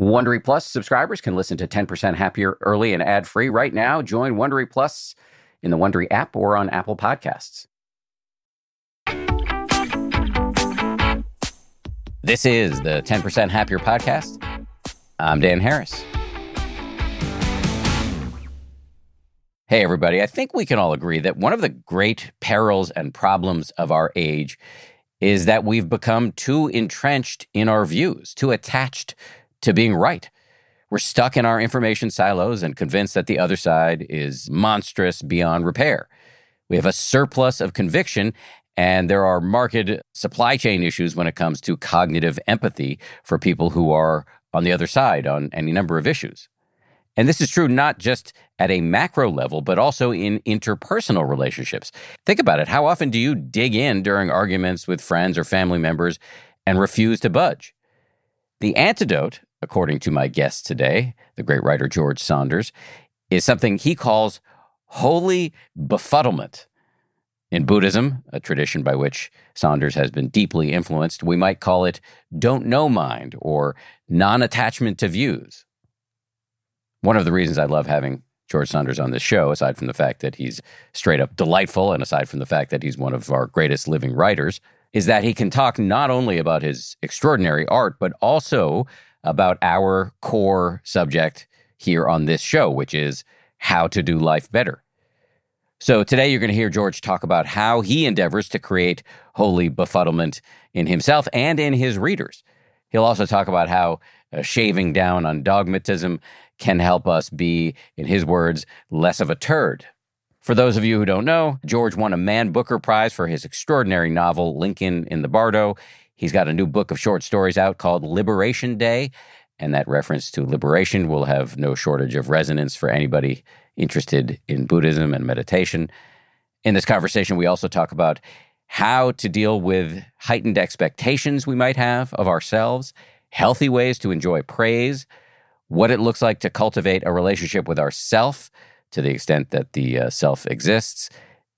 Wondery Plus subscribers can listen to 10% Happier early and ad free right now. Join Wondery Plus in the Wondery app or on Apple Podcasts. This is the 10% Happier podcast. I'm Dan Harris. Hey, everybody. I think we can all agree that one of the great perils and problems of our age is that we've become too entrenched in our views, too attached to being right. We're stuck in our information silos and convinced that the other side is monstrous beyond repair. We have a surplus of conviction, and there are marked supply chain issues when it comes to cognitive empathy for people who are on the other side on any number of issues. And this is true not just at a macro level, but also in interpersonal relationships. Think about it. How often do you dig in during arguments with friends or family members and refuse to budge? The antidote according to my guest today, the great writer George Saunders, is something he calls holy befuddlement. In Buddhism, a tradition by which Saunders has been deeply influenced, we might call it don't know mind or non attachment to views. One of the reasons I love having George Saunders on this show, aside from the fact that he's straight up delightful and aside from the fact that he's one of our greatest living writers, is that he can talk not only about his extraordinary art, but also about our core subject here on this show, which is how to do life better. So today you're going to hear George talk about how he endeavors to create holy befuddlement in himself and in his readers. He'll also talk about how uh, shaving down on dogmatism can help us be, in his words, less of a turd. For those of you who don't know, George won a Man Booker Prize for his extraordinary novel, Lincoln in the Bardo. He's got a new book of short stories out called Liberation Day, and that reference to liberation will have no shortage of resonance for anybody interested in Buddhism and meditation. In this conversation, we also talk about how to deal with heightened expectations we might have of ourselves, healthy ways to enjoy praise, what it looks like to cultivate a relationship with ourself to the extent that the uh, self exists,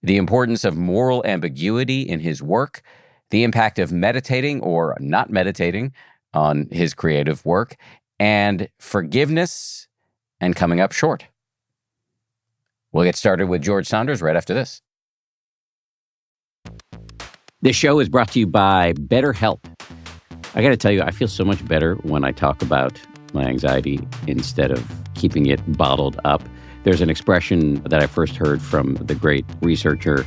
the importance of moral ambiguity in his work, the impact of meditating or not meditating on his creative work, and forgiveness and coming up short. We'll get started with George Saunders right after this. This show is brought to you by BetterHelp. I got to tell you, I feel so much better when I talk about my anxiety instead of keeping it bottled up. There's an expression that I first heard from the great researcher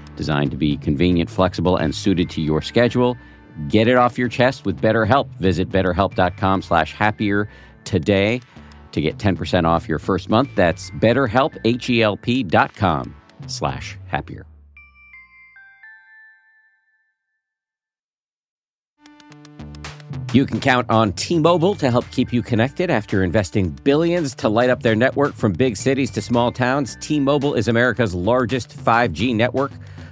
designed to be convenient, flexible, and suited to your schedule. Get it off your chest with BetterHelp. Visit betterhelp.com slash happier today to get 10% off your first month. That's betterhelp, H-E-L-P dot com slash happier. You can count on T-Mobile to help keep you connected after investing billions to light up their network from big cities to small towns. T-Mobile is America's largest 5G network –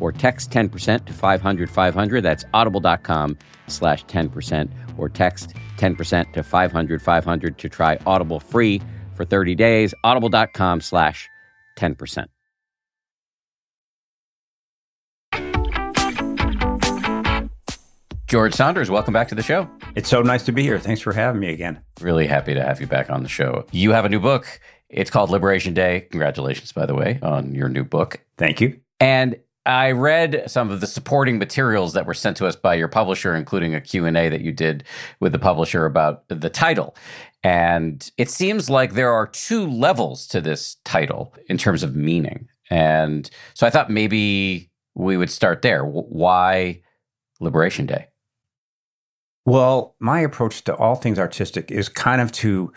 or text 10% to 500 500. That's audible.com slash 10% or text 10% to 500 500 to try Audible free for 30 days. Audible.com slash 10%. George Saunders, welcome back to the show. It's so nice to be here. Thanks for having me again. Really happy to have you back on the show. You have a new book. It's called Liberation Day. Congratulations, by the way, on your new book. Thank you. And I read some of the supporting materials that were sent to us by your publisher, including a Q&A that you did with the publisher about the title. And it seems like there are two levels to this title in terms of meaning. And so I thought maybe we would start there. Why Liberation Day? Well, my approach to all things artistic is kind of to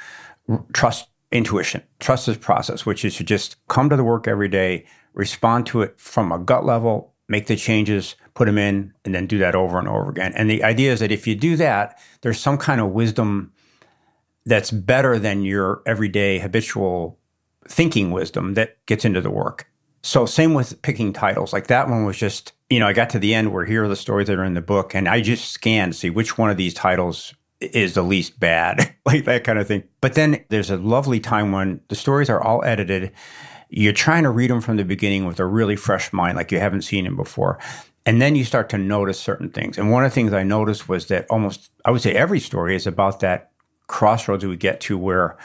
trust intuition, trust this process, which is to just come to the work every day, respond to it from a gut level, make the changes, put them in, and then do that over and over again. And the idea is that if you do that, there's some kind of wisdom that's better than your everyday habitual thinking wisdom that gets into the work. So same with picking titles. Like that one was just, you know, I got to the end where here are the stories that are in the book, and I just scanned to see which one of these titles is the least bad, like that kind of thing. But then there's a lovely time when the stories are all edited. You're trying to read them from the beginning with a really fresh mind, like you haven't seen them before. And then you start to notice certain things. And one of the things I noticed was that almost, I would say every story is about that crossroads we get to where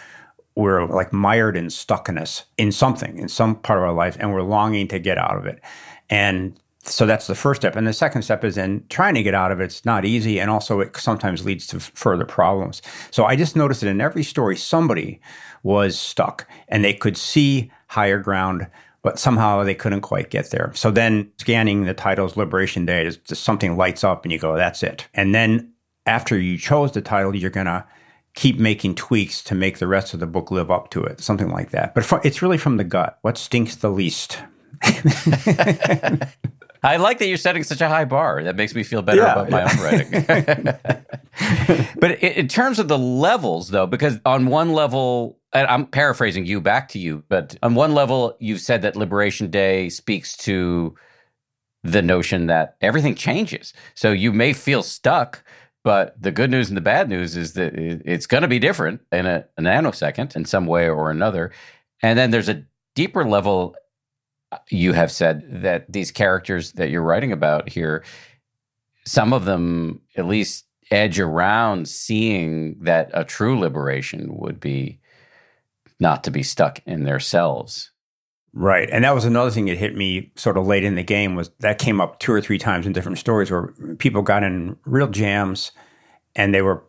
we're like mired in stuckness in something, in some part of our life, and we're longing to get out of it. And so that's the first step. And the second step is in trying to get out of it. It's not easy. And also, it sometimes leads to further problems. So I just noticed that in every story, somebody was stuck and they could see higher ground, but somehow they couldn't quite get there. So then scanning the titles Liberation Day, is just something lights up and you go, that's it. And then after you chose the title, you're going to keep making tweaks to make the rest of the book live up to it, something like that. But it's really from the gut. What stinks the least? I like that you're setting such a high bar. That makes me feel better yeah, about my yeah. own writing. but in terms of the levels, though, because on one level, and I'm paraphrasing you back to you, but on one level, you've said that Liberation Day speaks to the notion that everything changes. So you may feel stuck, but the good news and the bad news is that it's going to be different in a, a, nanosecond in some way or another. And then there's a deeper level. You have said that these characters that you're writing about here, some of them at least edge around seeing that a true liberation would be not to be stuck in their cells Right. And that was another thing that hit me sort of late in the game was that came up two or three times in different stories where people got in real jams and they were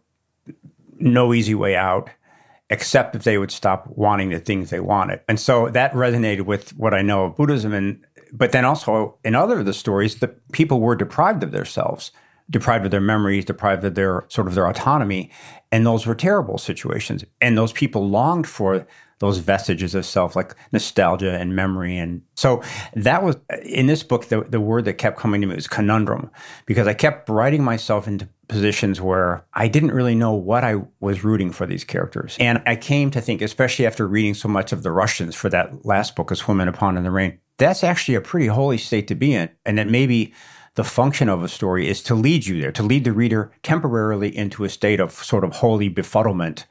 no easy way out except if they would stop wanting the things they wanted. And so that resonated with what I know of Buddhism and but then also in other of the stories the people were deprived of themselves, deprived of their memories, deprived of their sort of their autonomy, and those were terrible situations. And those people longed for those vestiges of self, like nostalgia and memory. And so that was in this book, the, the word that kept coming to me was conundrum, because I kept writing myself into positions where I didn't really know what I was rooting for these characters. And I came to think, especially after reading so much of the Russians for that last book, A Swim in a Pond in the Rain, that's actually a pretty holy state to be in. And that maybe the function of a story is to lead you there, to lead the reader temporarily into a state of sort of holy befuddlement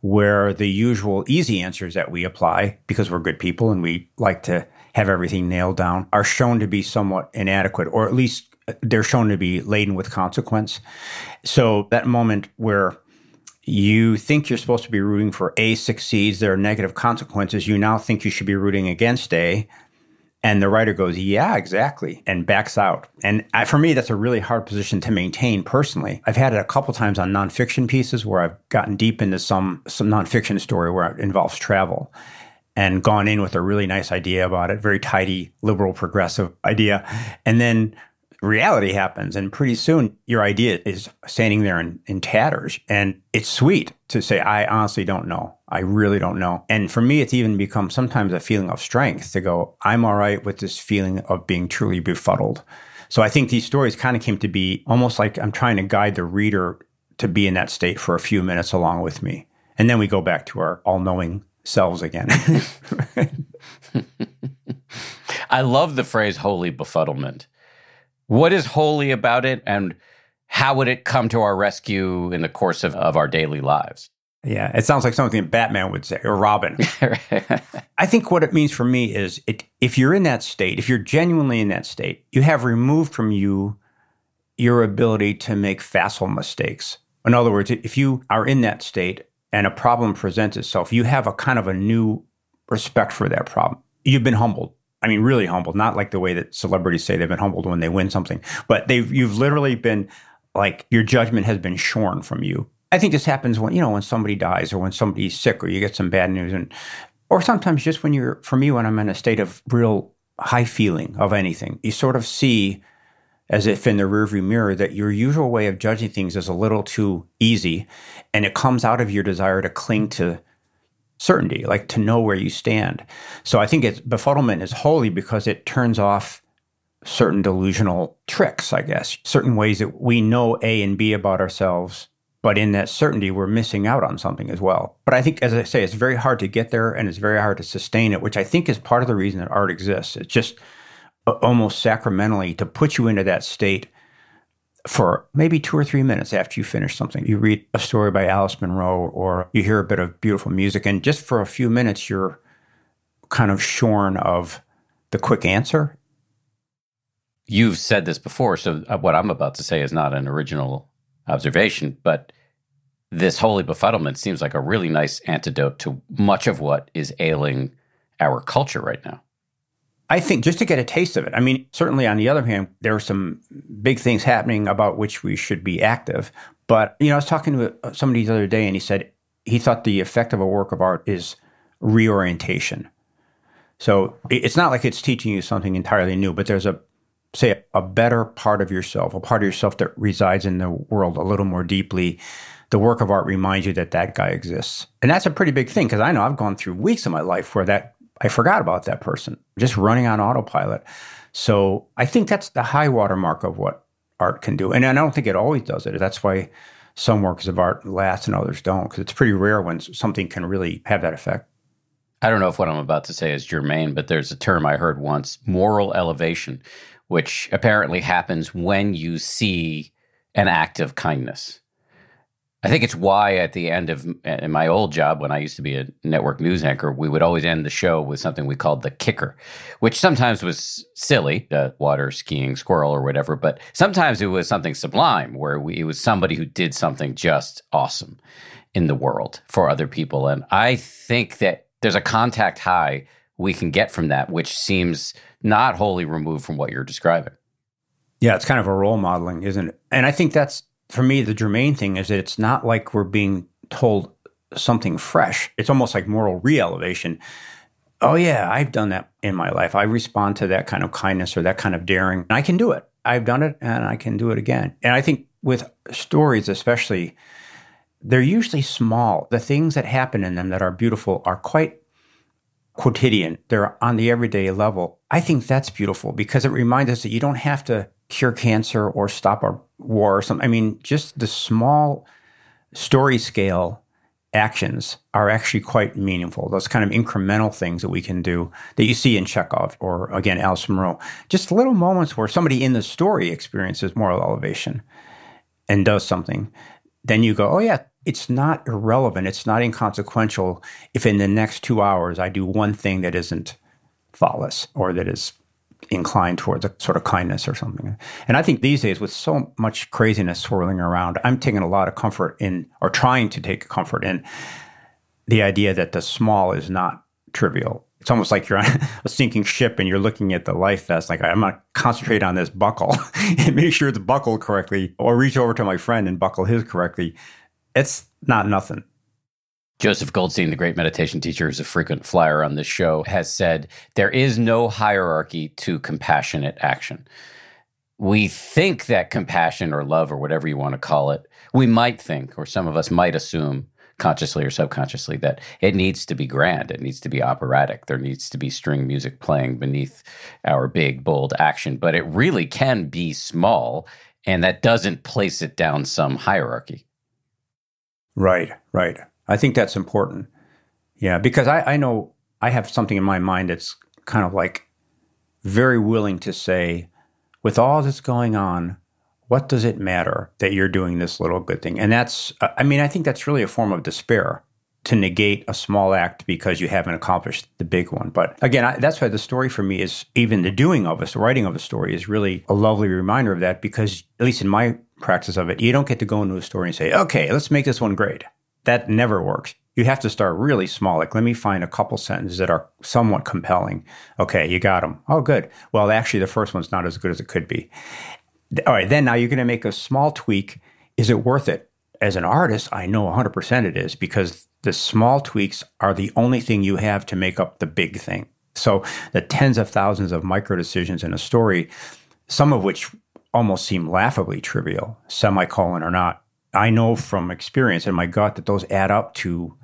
where the usual easy answers that we apply, because we're good people and we like to have everything nailed down, are shown to be somewhat inadequate, or at least they're shown to be laden with consequence. So that moment where you think you're supposed to be rooting for A succeeds, there are negative consequences, you now think you should be rooting against A. And the writer goes, Yeah, exactly, and backs out. And I, for me, that's a really hard position to maintain personally. I've had it a couple times on nonfiction pieces where I've gotten deep into some, some nonfiction story where it involves travel and gone in with a really nice idea about it, very tidy, liberal, progressive idea. And then reality happens. And pretty soon your idea is standing there in, in tatters. And it's sweet to say, I honestly don't know. I really don't know. And for me, it's even become sometimes a feeling of strength to go, I'm all right with this feeling of being truly befuddled. So I think these stories kind of came to be almost like I'm trying to guide the reader to be in that state for a few minutes along with me. And then we go back to our all knowing selves again. I love the phrase holy befuddlement. What is holy about it, and how would it come to our rescue in the course of, of our daily lives? Yeah, it sounds like something Batman would say or Robin. I think what it means for me is it, if you're in that state, if you're genuinely in that state, you have removed from you your ability to make facile mistakes. In other words, if you are in that state and a problem presents itself, you have a kind of a new respect for that problem. You've been humbled. I mean, really humbled, not like the way that celebrities say they've been humbled when they win something, but they've, you've literally been like your judgment has been shorn from you I think this happens when you know when somebody dies or when somebody's sick or you get some bad news and or sometimes just when you're for me when I'm in a state of real high feeling of anything. You sort of see as if in the rearview mirror that your usual way of judging things is a little too easy and it comes out of your desire to cling to certainty, like to know where you stand. So I think it's befuddlement is holy because it turns off certain delusional tricks, I guess, certain ways that we know A and B about ourselves but in that certainty, we're missing out on something as well. But I think, as I say, it's very hard to get there and it's very hard to sustain it, which I think is part of the reason that art exists. It's just uh, almost sacramentally to put you into that state for maybe two or three minutes after you finish something. You read a story by Alice Munro or you hear a bit of beautiful music, and just for a few minutes, you're kind of shorn of the quick answer. You've said this before, so uh, what I'm about to say is not an original observation, but this holy befuddlement seems like a really nice antidote to much of what is ailing our culture right now. I think just to get a taste of it. I mean, certainly on the other hand, there are some big things happening about which we should be active. But, you know, I was talking to somebody the other day and he said he thought the effect of a work of art is reorientation. So it's not like it's teaching you something entirely new, but there's a say a better part of yourself, a part of yourself that resides in the world a little more deeply, the work of art reminds you that that guy exists. And that's a pretty big thing because I know I've gone through weeks of my life where that I forgot about that person, just running on autopilot. So I think that's the high watermark of what art can do. And I don't think it always does it. That's why some works of art last and others don't, because it's pretty rare when something can really have that effect. I don't know if what I'm about to say is germane, but there's a term I heard once moral elevation which apparently happens when you see an act of kindness. I think it's why at the end of in my old job when I used to be a network news anchor, we would always end the show with something we called the kicker, which sometimes was silly, the water skiing squirrel or whatever, but sometimes it was something sublime where we, it was somebody who did something just awesome in the world for other people. And I think that there's a contact high we can get from that, which seems not wholly removed from what you're describing. Yeah, it's kind of a role modeling, isn't it? And I think that's for me the germane thing is that it's not like we're being told something fresh. It's almost like moral re-elevation. Oh yeah, I've done that in my life. I respond to that kind of kindness or that kind of daring. I can do it. I've done it and I can do it again. And I think with stories especially they're usually small. The things that happen in them that are beautiful are quite quotidian. They're on the everyday level. I think that's beautiful because it reminds us that you don't have to cure cancer or stop a war or something. I mean, just the small story scale actions are actually quite meaningful. Those kind of incremental things that we can do that you see in Chekhov or again Alice Munro. Just little moments where somebody in the story experiences moral elevation and does something. Then you go, oh yeah, it's not irrelevant. It's not inconsequential if in the next two hours I do one thing that isn't thoughtless or that is inclined towards a sort of kindness or something. And I think these days, with so much craziness swirling around, I'm taking a lot of comfort in, or trying to take comfort in, the idea that the small is not trivial. It's almost like you're on a sinking ship and you're looking at the life vest. Like, I'm to concentrate on this buckle and make sure it's buckled correctly, or reach over to my friend and buckle his correctly it's not nothing. Joseph Goldstein, the great meditation teacher, who's a frequent flyer on this show, has said there is no hierarchy to compassionate action. We think that compassion or love or whatever you want to call it, we might think, or some of us might assume, consciously or subconsciously, that it needs to be grand. It needs to be operatic. There needs to be string music playing beneath our big, bold action. But it really can be small, and that doesn't place it down some hierarchy. Right, right. I think that's important. Yeah, because I, I know I have something in my mind that's kind of like very willing to say, with all that's going on, what does it matter that you're doing this little good thing? And that's, uh, I mean, I think that's really a form of despair to negate a small act because you haven't accomplished the big one. But again, I, that's why the story for me is even the doing of us, the writing of a story is really a lovely reminder of that because, at least in my practice of it, you don't get to go into a story and say, okay, let's make this one great. That never works. You have to start really small. Like, let me find a couple sentences that are somewhat compelling. Okay, you got them. Oh, good. Well, actually, the first one's not as good as it could be all right, then now you're going to make a small tweak. Is it worth it? As an artist, I know 100% it is because the small tweaks are the only thing you have to make up the big thing. So the tens of thousands of micro decisions in a story, some of which almost seem laughably trivial, semicolon or not, I know from experience in my gut that those add up to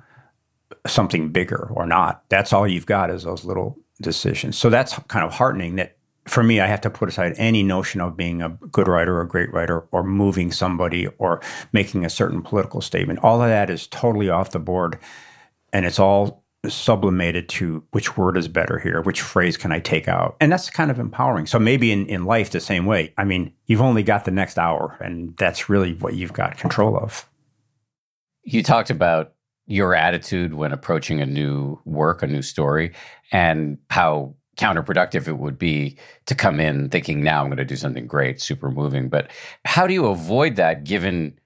something bigger or not. That's all you've got is those little decisions. So that's kind of heartening that for me, I have to put aside any notion of being a good writer or a great writer or moving somebody or making a certain political statement. All of that is totally off the board. And it's all sublimated to which word is better here, which phrase can I take out? And that's kind of empowering. So maybe in, in life, the same way. I mean, you've only got the next hour, and that's really what you've got control of. You talked about your attitude when approaching a new work, a new story, and how counterproductive it would be to come in thinking now I'm going to do something great, super moving. But how do you avoid that given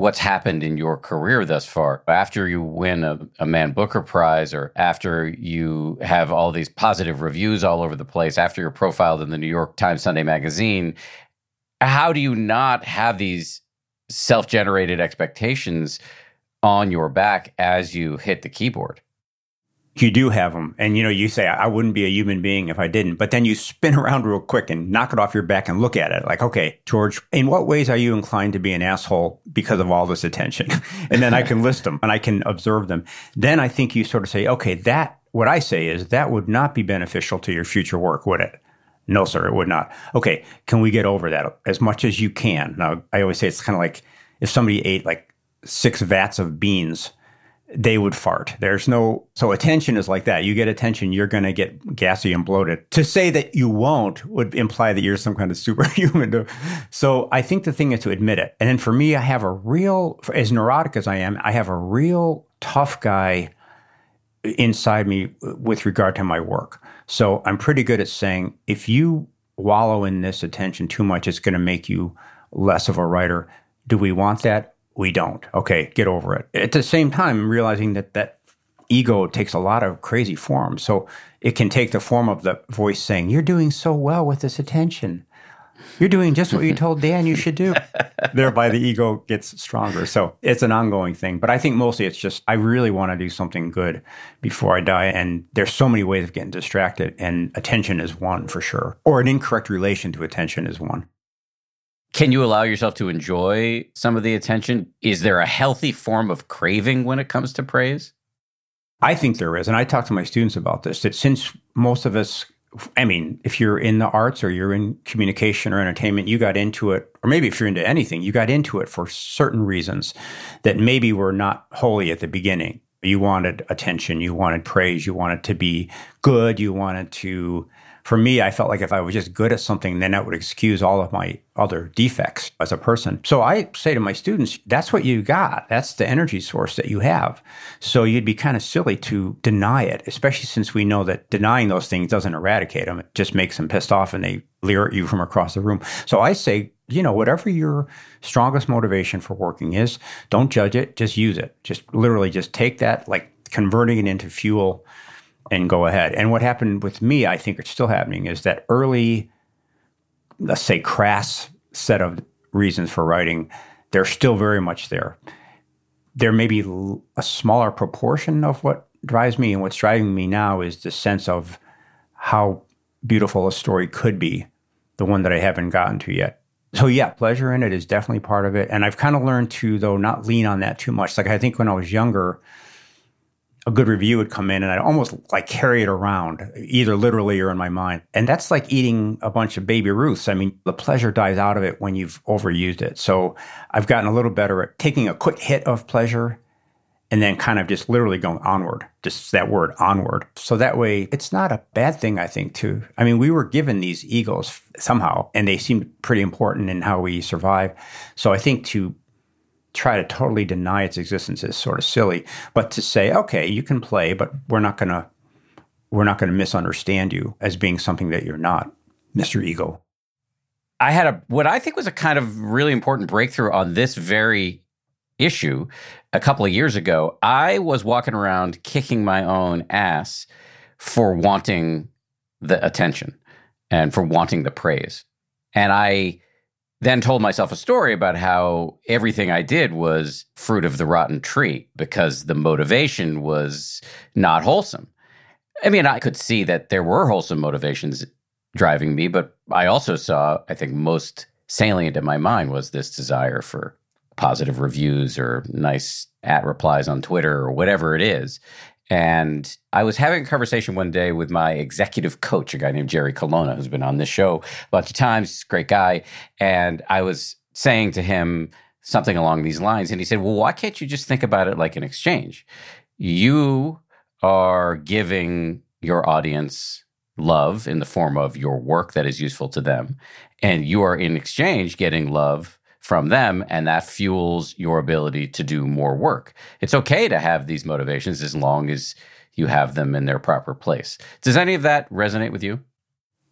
what's happened in your career thus far? After you win a, a Man Booker Prize or after you have all these positive reviews all over the place, after you're profiled in the New York Times Sunday magazine, how do you not have these self generated expectations on your back as you hit the keyboard? You do have them. And, you know, you say, I wouldn't be a human being if I didn't. But then you spin around real quick and knock it off your back and look at it like, okay, George, in what ways are you inclined to be an asshole because of all this attention? and then I can list them and I can observe them. Then I think you sort of say, okay, that, what I say is that would not be beneficial to your future work, would it? No, sir, it would not. Okay, can we get over that as much as you can? Now, I always say it's kind of like if somebody ate like six vats of beans they would fart. There's no, so attention is like that. You get attention, you're going to get gassy and bloated. To say that you won't would imply that you're some kind of superhuman. So I think the thing is to admit it. And then for me, I have a real, as neurotic as I am, I have a real tough guy inside me with regard to my work. So I'm pretty good at saying, if you wallow in this attention too much, it's going to make you less of a writer. Do we want that? We don't. Okay, get over it. At the same time, realizing that that ego takes a lot of crazy forms. So it can take the form of the voice saying, You're doing so well with this attention. You're doing just what you told Dan you should do. Thereby, the ego gets stronger. So it's an ongoing thing. But I think mostly it's just, I really want to do something good before I die. And there's so many ways of getting distracted, and attention is one for sure. Or an incorrect relation to attention is one. Can you allow yourself to enjoy some of the attention? Is there a healthy form of craving when it comes to praise? I think there is. And I talk to my students about this that since most of us, I mean, if you're in the arts or you're in communication or entertainment, you got into it, or maybe if you're into anything, you got into it for certain reasons that maybe were not wholly at the beginning. You wanted attention, you wanted praise, you wanted to be good, you wanted to for me, I felt like if I was just good at something, then that would excuse all of my other defects as a person. So I say to my students, that's what you got. That's the energy source that you have. So you'd be kind of silly to deny it, especially since we know that denying those things doesn't eradicate them. It just makes them pissed off and they leer at you from across the room. So I say, you know, whatever your strongest motivation for working is, don't judge it, just use it. Just literally just take that, like converting it into fuel and go ahead. And what happened with me, I think it's still happening, is that early, let's say, crass set of reasons for writing, they're still very much there. There may be a smaller proportion of what drives me, and what's driving me now is the sense of how beautiful a story could be, the one that I haven't gotten to yet. So yeah, pleasure in it is definitely part of it. And I've kind of learned to though not lean on that too much. Like I think when I was younger, a good review would come in and I'd almost like carry it around, either literally or in my mind. And that's like eating a bunch of baby Ruths. I mean, the pleasure dies out of it when you've overused it. So I've gotten a little better at taking a quick hit of pleasure and then kind of just literally going onward, just that word onward. So that way it's not a bad thing, I think, too. I mean, we were given these egos somehow, and they seemed pretty important in how we survive. So I think to try to totally deny its existence is sort of silly. But to say, okay, you can play, but we're not gonna we're not gonna misunderstand you as being something that you're not, Mr. Ego. I had a what I think was a kind of really important breakthrough on this very issue a couple of years ago. I was walking around kicking my own ass for wanting the attention and for wanting the praise. And I then told myself a story about how everything I did was fruit of the rotten tree because the motivation was not wholesome. I mean, I could see that there were wholesome motivations driving me, but I also saw, I think, most salient in my mind was this desire for positive reviews or nice at replies on Twitter or whatever it is. And I was having a conversation one day with my executive coach, a guy named Jerry Colonna, who's been on this show a bunch of times, great guy. And I was saying to him something along these lines. And he said, Well, why can't you just think about it like an exchange? You are giving your audience love in the form of your work that is useful to them. And you are in exchange getting love from them and that fuels your ability to do more work. It's okay to have these motivations as long as you have them in their proper place. Does any of that resonate with you?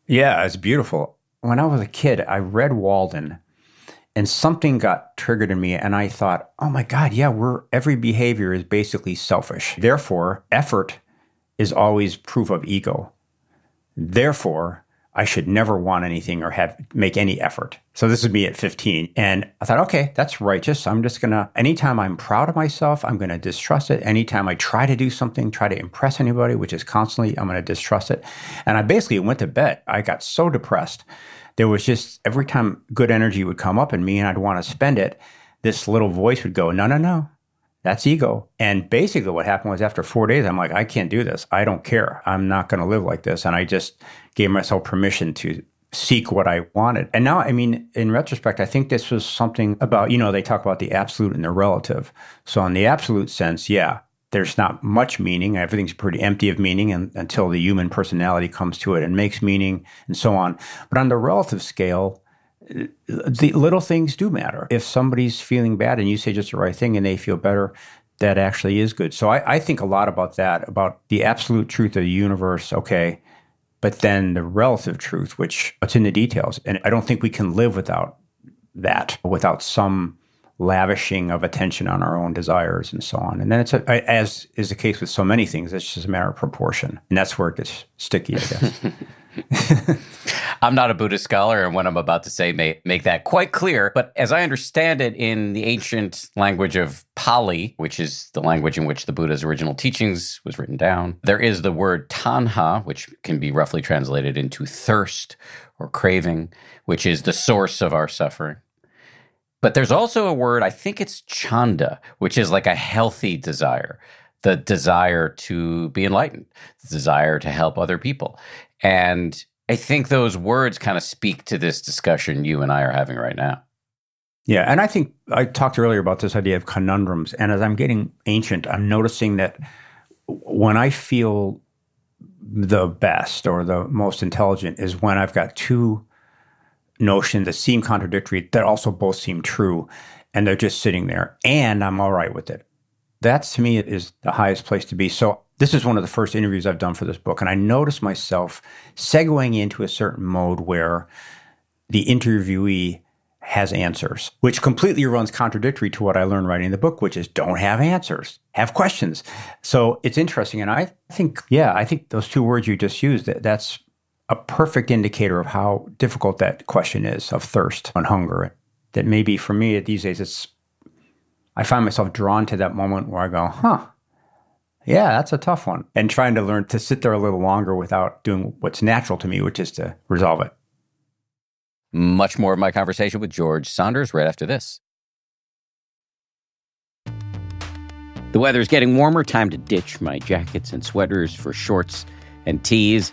Yeah, it's beautiful. When I was a kid, I read Walden and something got triggered in me and I thought, "Oh my god, yeah, we're every behavior is basically selfish. Therefore, effort is always proof of ego. Therefore, I should never want anything or have make any effort. So this is me at 15. And I thought, okay, that's righteous. I'm just gonna anytime I'm proud of myself, I'm gonna distrust it. Anytime I try to do something, try to impress anybody, which is constantly, I'm gonna distrust it. And I basically went to bed. I got so depressed. There was just every time good energy would come up in me and I'd want to spend it, this little voice would go, No, no, no. That's ego. And basically, what happened was after four days, I'm like, I can't do this. I don't care. I'm not going to live like this. And I just gave myself permission to seek what I wanted. And now, I mean, in retrospect, I think this was something about, you know, they talk about the absolute and the relative. So, in the absolute sense, yeah, there's not much meaning. Everything's pretty empty of meaning and, until the human personality comes to it and makes meaning and so on. But on the relative scale, the little things do matter. If somebody's feeling bad and you say just the right thing and they feel better, that actually is good. So I, I think a lot about that, about the absolute truth of the universe, okay, but then the relative truth, which it's in the details. And I don't think we can live without that, without some lavishing of attention on our own desires and so on. And then it's a, as is the case with so many things, it's just a matter of proportion. And that's where it gets sticky, I guess. I'm not a Buddhist scholar, and what I'm about to say may make that quite clear. But as I understand it, in the ancient language of Pali, which is the language in which the Buddha's original teachings was written down, there is the word tanha, which can be roughly translated into thirst or craving, which is the source of our suffering. But there's also a word, I think it's chanda, which is like a healthy desire the desire to be enlightened, the desire to help other people. And I think those words kind of speak to this discussion you and I are having right now. Yeah, and I think I talked earlier about this idea of conundrums. And as I'm getting ancient, I'm noticing that when I feel the best or the most intelligent is when I've got two notions that seem contradictory that also both seem true and they're just sitting there and I'm all right with it. That to me is the highest place to be. So this is one of the first interviews I've done for this book, and I noticed myself segueing into a certain mode where the interviewee has answers, which completely runs contradictory to what I learned writing the book, which is don't have answers, have questions. So it's interesting. And I think, yeah, I think those two words you just used, that, that's a perfect indicator of how difficult that question is of thirst and hunger. That maybe for me these days, it's, I find myself drawn to that moment where I go, huh, yeah, that's a tough one. And trying to learn to sit there a little longer without doing what's natural to me, which is to resolve it. Much more of my conversation with George Saunders right after this. The weather is getting warmer. Time to ditch my jackets and sweaters for shorts and tees.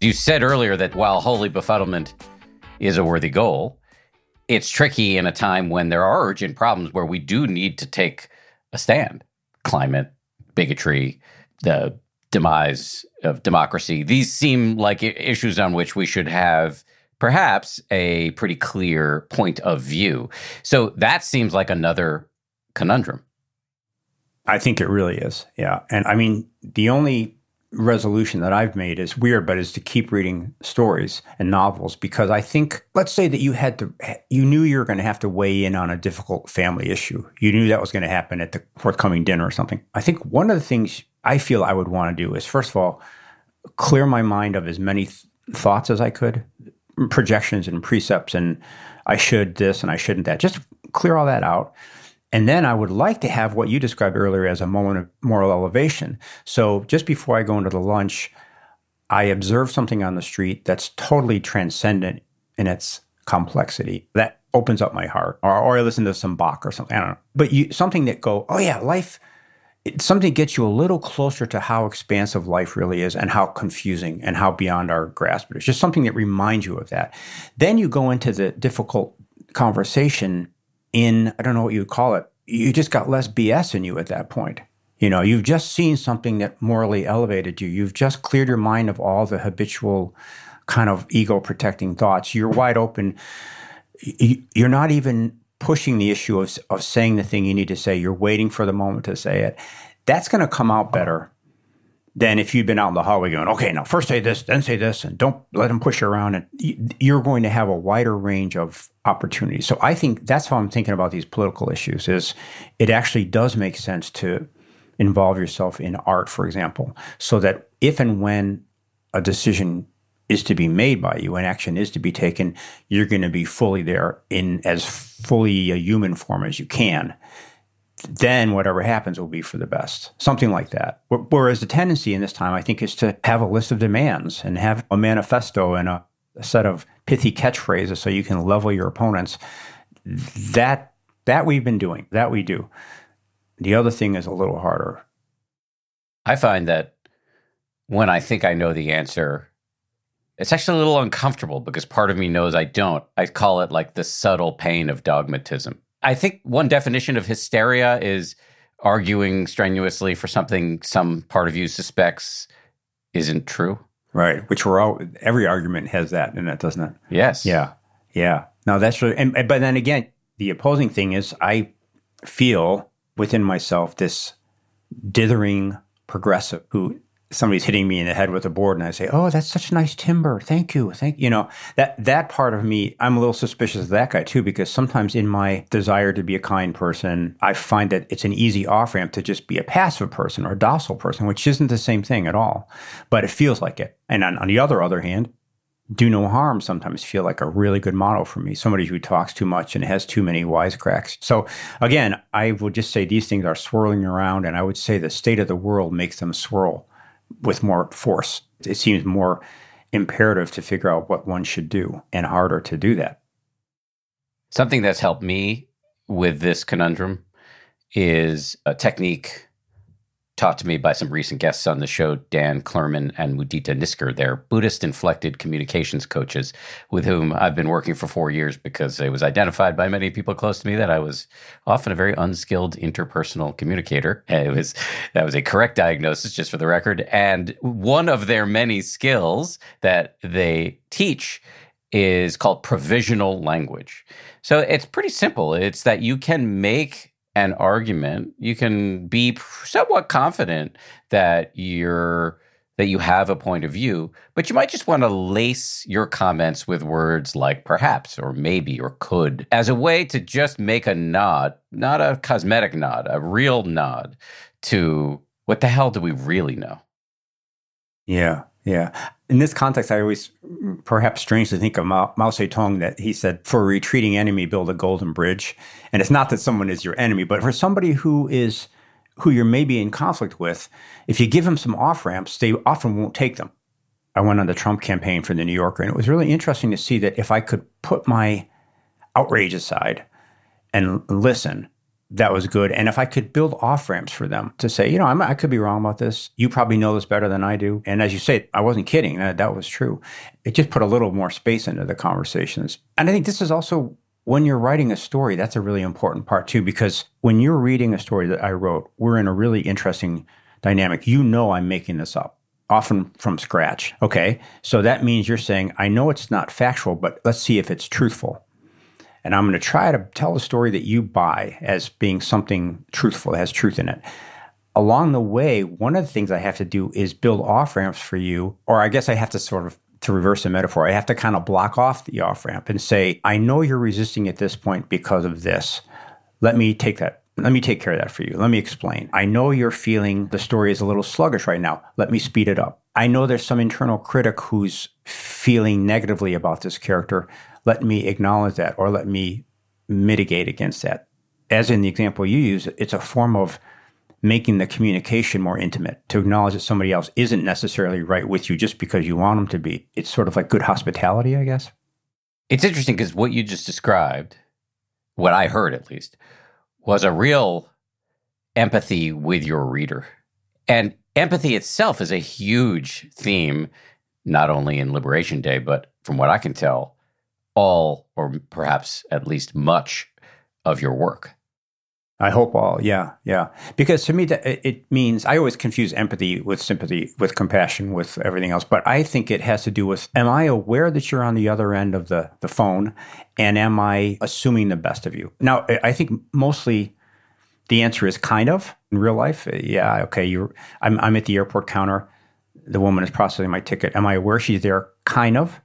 You said earlier that while holy befuddlement is a worthy goal, it's tricky in a time when there are urgent problems where we do need to take a stand. Climate, bigotry, the demise of democracy. These seem like issues on which we should have perhaps a pretty clear point of view. So that seems like another conundrum. I think it really is. Yeah. And I mean, the only resolution that I've made is weird, but is to keep reading stories and novels because I think, let's say that you had to, you knew you were going to have to weigh in on a difficult family issue. You knew that was going to happen at the forthcoming dinner or something. I think one of the things I feel I would want to do is, first of all, clear my mind of as many th- thoughts as I could, projections and precepts, and I should this and I shouldn't that. Just clear all that out. And then I would like to have what you described earlier as a moment of moral elevation. So just before I go into the lunch, I observe something on the street that's totally transcendent in its complexity. That opens up my heart. Or, or I listen to some Bach or something. I don't know. But you, something that go, oh yeah, life, it, something gets you a little closer to how expansive life really is and how confusing and how beyond our grasp it is. Just something that reminds you of that. Then you go into the difficult conversation in, I don't know what you would call it, you just got less BS in you at that point. You know, you've just seen something that morally elevated you. You've just cleared your mind of all the habitual kind of ego protecting thoughts. You're wide open. You're not even pushing the issue of, of saying the thing you need to say. You're waiting for the moment to say it. That's going to come out better than if you've been out in the hallway going, okay, now first say this, then say this, and don't let them push you around. And you're going to have a wider range of opportunities. So I think that's how I'm thinking about these political issues is it actually does make sense to involve yourself in art, for example, so that if and when a decision is to be made by you and action is to be taken, you're going to be fully there in as fully a human form as you can then whatever happens will be for the best. Something like that. Whereas the tendency in this time, I think, is to have a list of demands and have a manifesto and a, a set of pithy catchphrases so you can level your opponents. That that we've been doing. That we do. The other thing is a little harder. I find that when I think I know the answer, it's actually a little uncomfortable because part of me knows I don't. I call it like the subtle pain of dogmatism. I think one definition of hysteria is arguing strenuously for something some part of you suspects isn't true. Right. Which we're all, every argument has that in it, doesn't it? Yes. Yeah. Yeah. No, that's really, and, but then again, the opposing thing is I feel within myself this dithering progressive who somebody's hitting me in the head with a board and I say, "Oh, that's such nice timber. Thank you. Thank you know, that that part of me, I'm a little suspicious of that guy too because sometimes in my desire to be a kind person, I find that it's an easy off-ramp to just be a passive person or a docile person, which isn't the same thing at all. But it feels like it. And on, on the other other hand, do no harm sometimes feel like a really good model for me. Somebody who talks too much and has too many wisecracks. So again, I would just say these things are swirling around, and I would say the state of the world makes them swirl with more force. It seems more imperative to figure out what one should do and harder to do that. Something that's helped me with this conundrum is a technique taught to me by some recent guests on the show, Dan Clurman and Mudita Nisker. They're Buddhist inflected communications coaches with whom I've been working for four years because it was identified by many people close to me that I was often a very unskilled interpersonal communicator. It was that was a correct diagnosis, just for the record. And one of their many skills that they teach is called provisional language. So it's pretty simple. It's that you can make an argument, you can be somewhat confident that you're that you have a point of view, but you might just want to lace your comments with words like perhaps or maybe or could as a way to just make a nod, not a cosmetic nod, a real nod to what the hell do we really know? Yeah. Yeah. In this context, I always perhaps strangely think of Mao, Mao Zedong that he said, for a retreating enemy, build a golden bridge. And it's not that someone is your enemy, but for somebody who is, who you're maybe in conflict with, if you give them some off ramps, they often won't take them. I went on the Trump campaign for the New Yorker, and it was really interesting to see that if I could put my outrage aside and listen, that was good. And if I could build off ramps for them to say, you know, I'm, i could be wrong about this. You probably know this better than I do. And as you say, I wasn't kidding. That, that was true. It just put a little more space into the conversations. And I think this is also when you're writing a story, that's a really important part too, because when you're reading a story that I wrote, we're in a really interesting dynamic. You know, I'm making this up often from scratch. Okay. So that means you're saying, I know it's not factual, but let's see if it's truthful. And I'm going to try to tell a story that you buy as being something truthful, that has truth in it. Along the way, one of the things I have to do is build off ramps for you, or I guess I have to sort of to reverse the metaphor, I have to kind of block off the off ramp and say, I know you're resisting at this point because of this. Let me take that. Let me take care of that for you. Let me explain. I know you're feeling the story is a little sluggish right now. Let me speed it up. I know there's some internal critic who's feeling negatively about this character let me acknowledge that or let me mitigate against that. As in the example you use, it's a form of making the communication more intimate to acknowledge that somebody else isn't necessarily right with you just because you want them to be. It's sort of like good hospitality, I guess. It's interesting because what you just described, what I heard at least, was a real empathy with your reader. And empathy itself is a huge theme, not only in Liberation Day, but from what I can tell, all, or perhaps at least much, of your work. I hope all, yeah, yeah. Because to me, that it means I always confuse empathy with sympathy, with compassion, with everything else. But I think it has to do with: Am I aware that you're on the other end of the the phone, and am I assuming the best of you? Now, I think mostly the answer is kind of in real life. Eh, yeah, okay. You're. I'm. I'm at the airport counter. The woman is processing my ticket. Am I aware she's there? Kind of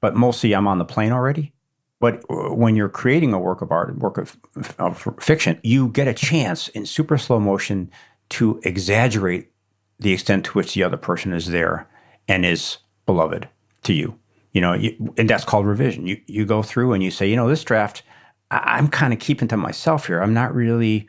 but mostly I'm on the plane already. But uh, when you're creating a work of art, work of, of fiction, you get a chance in super slow motion to exaggerate the extent to which the other person is there and is beloved to you. You know, you, and that's called revision. You you go through and you say, you know, this draft, I, I'm kind of keeping to myself here. I'm not really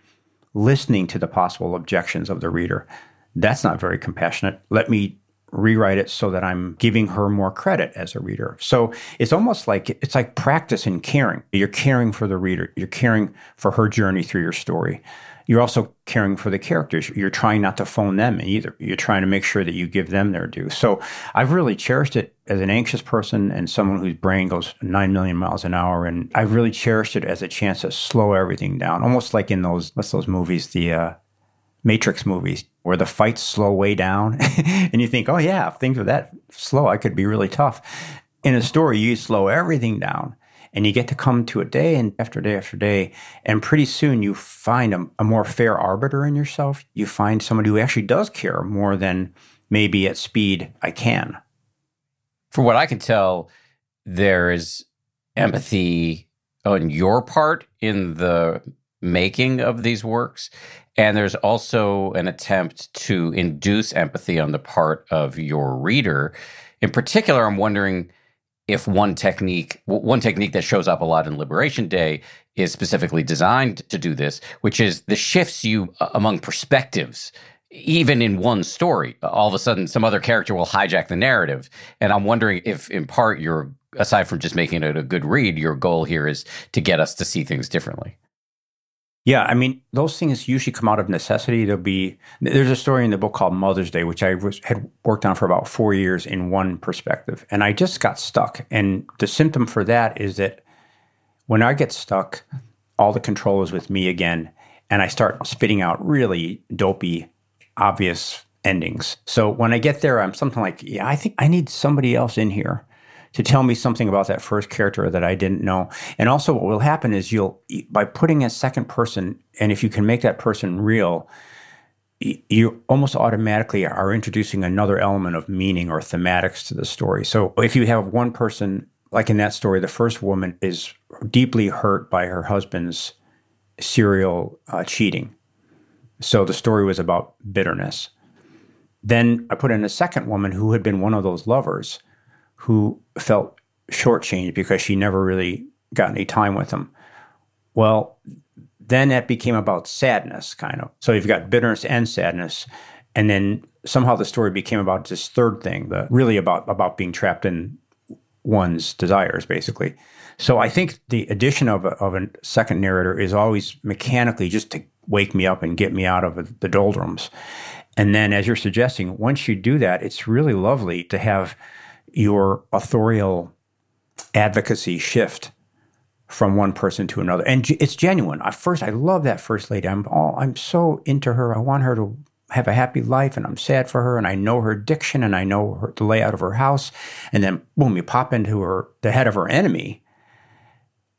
listening to the possible objections of the reader. That's not very compassionate. Let me rewrite it so that I'm giving her more credit as a reader. So it's almost like it's like practice in caring. You're caring for the reader. You're caring for her journey through your story. You're also caring for the characters. You're trying not to phone them either. You're trying to make sure that you give them their due. So I've really cherished it as an anxious person and someone whose brain goes 9 million miles an hour. And I've really cherished it as a chance to slow everything down, almost like in those, what's those movies, the uh, Matrix movies, where the fights slow way down. and you think, oh, yeah, if things are that slow, I could be really tough. In a story, you slow everything down and you get to come to a day and after day after day and pretty soon you find a, a, more fair arbiter in yourself you find somebody who actually does care more than maybe at speed i can from what i can tell there is empathy on your part in the making of these works. And there's also an attempt to induce empathy on the part of your reader. In particular i'm wondering if one technique one technique that shows up a lot in liberation day is specifically designed to do this which is the shifts you uh, among perspectives even in one story. All of a sudden some other character will hijack the narrative. And i'm wondering if in part you're aside from just making it a good read your goal here is to get us to see things differently yeah, I mean, those things usually come out of necessity. There'll be there's a story in the book called Mother's Day, which I was, had worked on for about four years in one perspective, and I just got stuck. And the symptom for that is that when I get stuck, all the control is with me again, and I start spitting out really dopey, obvious endings. So when I get there, I'm something like, yeah, I think I need somebody else in here to tell me something about that first character that I didn't know. And also, what will happen is you'll, by putting a second person, and if you can make that person real, you almost automatically are introducing another element of meaning or thematics to the story. So if you have one person, like in that story, the first woman is deeply hurt by her husband's serial uh, cheating. So the story was about bitterness. Then I put in a second woman who had been one of those lovers who felt shortchanged because she never really got any time with him. Well, then that became about sadness, kind of. So you've got bitterness and sadness, and then somehow the story became about this third thing, the really about about being trapped in one's desires, basically. So I think the addition of a, of a second narrator is always mechanically just to wake me up and get me out of the doldrums. And then, as you're suggesting, once you do that, it's really lovely to have your authorial advocacy shift from one person to another. And it's genuine. At first, I love that first lady. I'm all, I'm so into her. I want her to have a happy life and I'm sad for her and I know her addiction and I know her, the layout of her house. And then boom, you pop into her, the head of her enemy.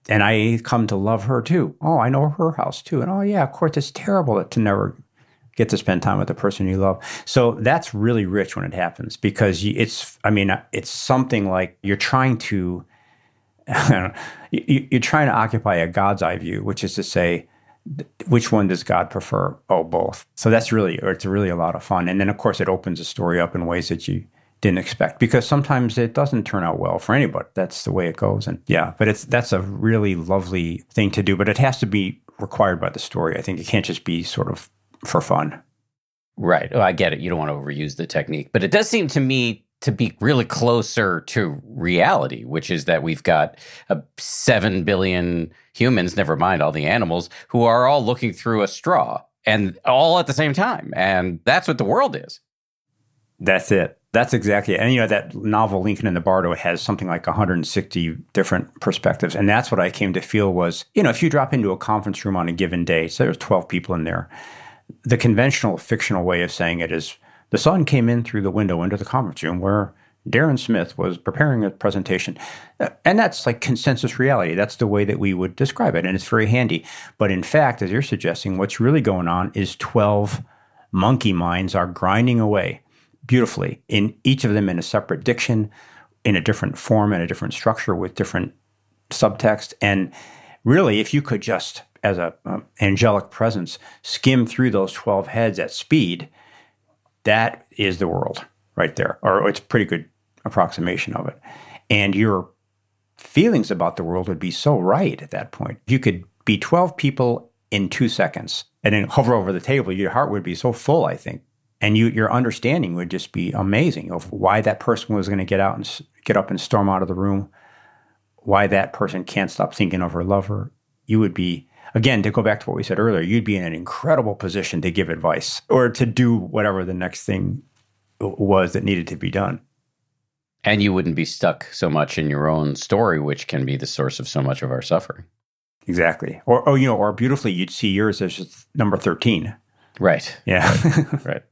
And I come to love her too. Oh, I know her house too. And oh yeah, of course, it's terrible to never get to spend time with the person you love. So that's really rich when it happens because it's, I mean, it's something like you're trying to, you're trying to occupy a God's eye view, which is to say, which one does God prefer? Oh, both. So that's really, or it's really a lot of fun. And then, of course, it opens the story up in ways that you didn't expect because sometimes it doesn't turn out well for anybody. That's the way it goes. And yeah, but it's that's a really lovely thing to do, but it has to be required by the story. I think it can't just be sort of for fun. Right. Oh, I get it. You don't want to overuse the technique, but it does seem to me to be really closer to reality, which is that we've got a 7 billion humans, never mind all the animals, who are all looking through a straw and all at the same time. And that's what the world is. That's it. That's exactly it. And you know, that novel Lincoln in the Bardo has something like 160 different perspectives. And that's what I came to feel was, you know, if you drop into a conference room on a given day, so there's 12 people in there the conventional fictional way of saying it is the sun came in through the window into the conference room where Darren Smith was preparing a presentation. Uh, and that's like consensus reality. That's the way that we would describe it. And it's very handy. But in fact, as you're suggesting, what's really going on is 12 monkey minds are grinding away beautifully, in each of them in a separate diction, in a different form, and a different structure with different subtext. And really, if you could just as a um, angelic presence skim through those 12 heads at speed that is the world right there or it's a pretty good approximation of it and your feelings about the world would be so right at that point you could be 12 people in two seconds and then hover over the table, your heart would be so full, I think. And you, your understanding would just be amazing of why that person was going to get out and get up and storm out of the room, why that person can't stop thinking of her lover. You would be, again, to go back to what we said earlier, you'd be in an incredible position to give advice or to do whatever the next thing was that needed to be done. And you wouldn't be stuck so much in your own story, which can be the source of so much of our suffering. Exactly. Or, or you know, or beautifully, you'd see yours as just number 13. Right. Yeah. right.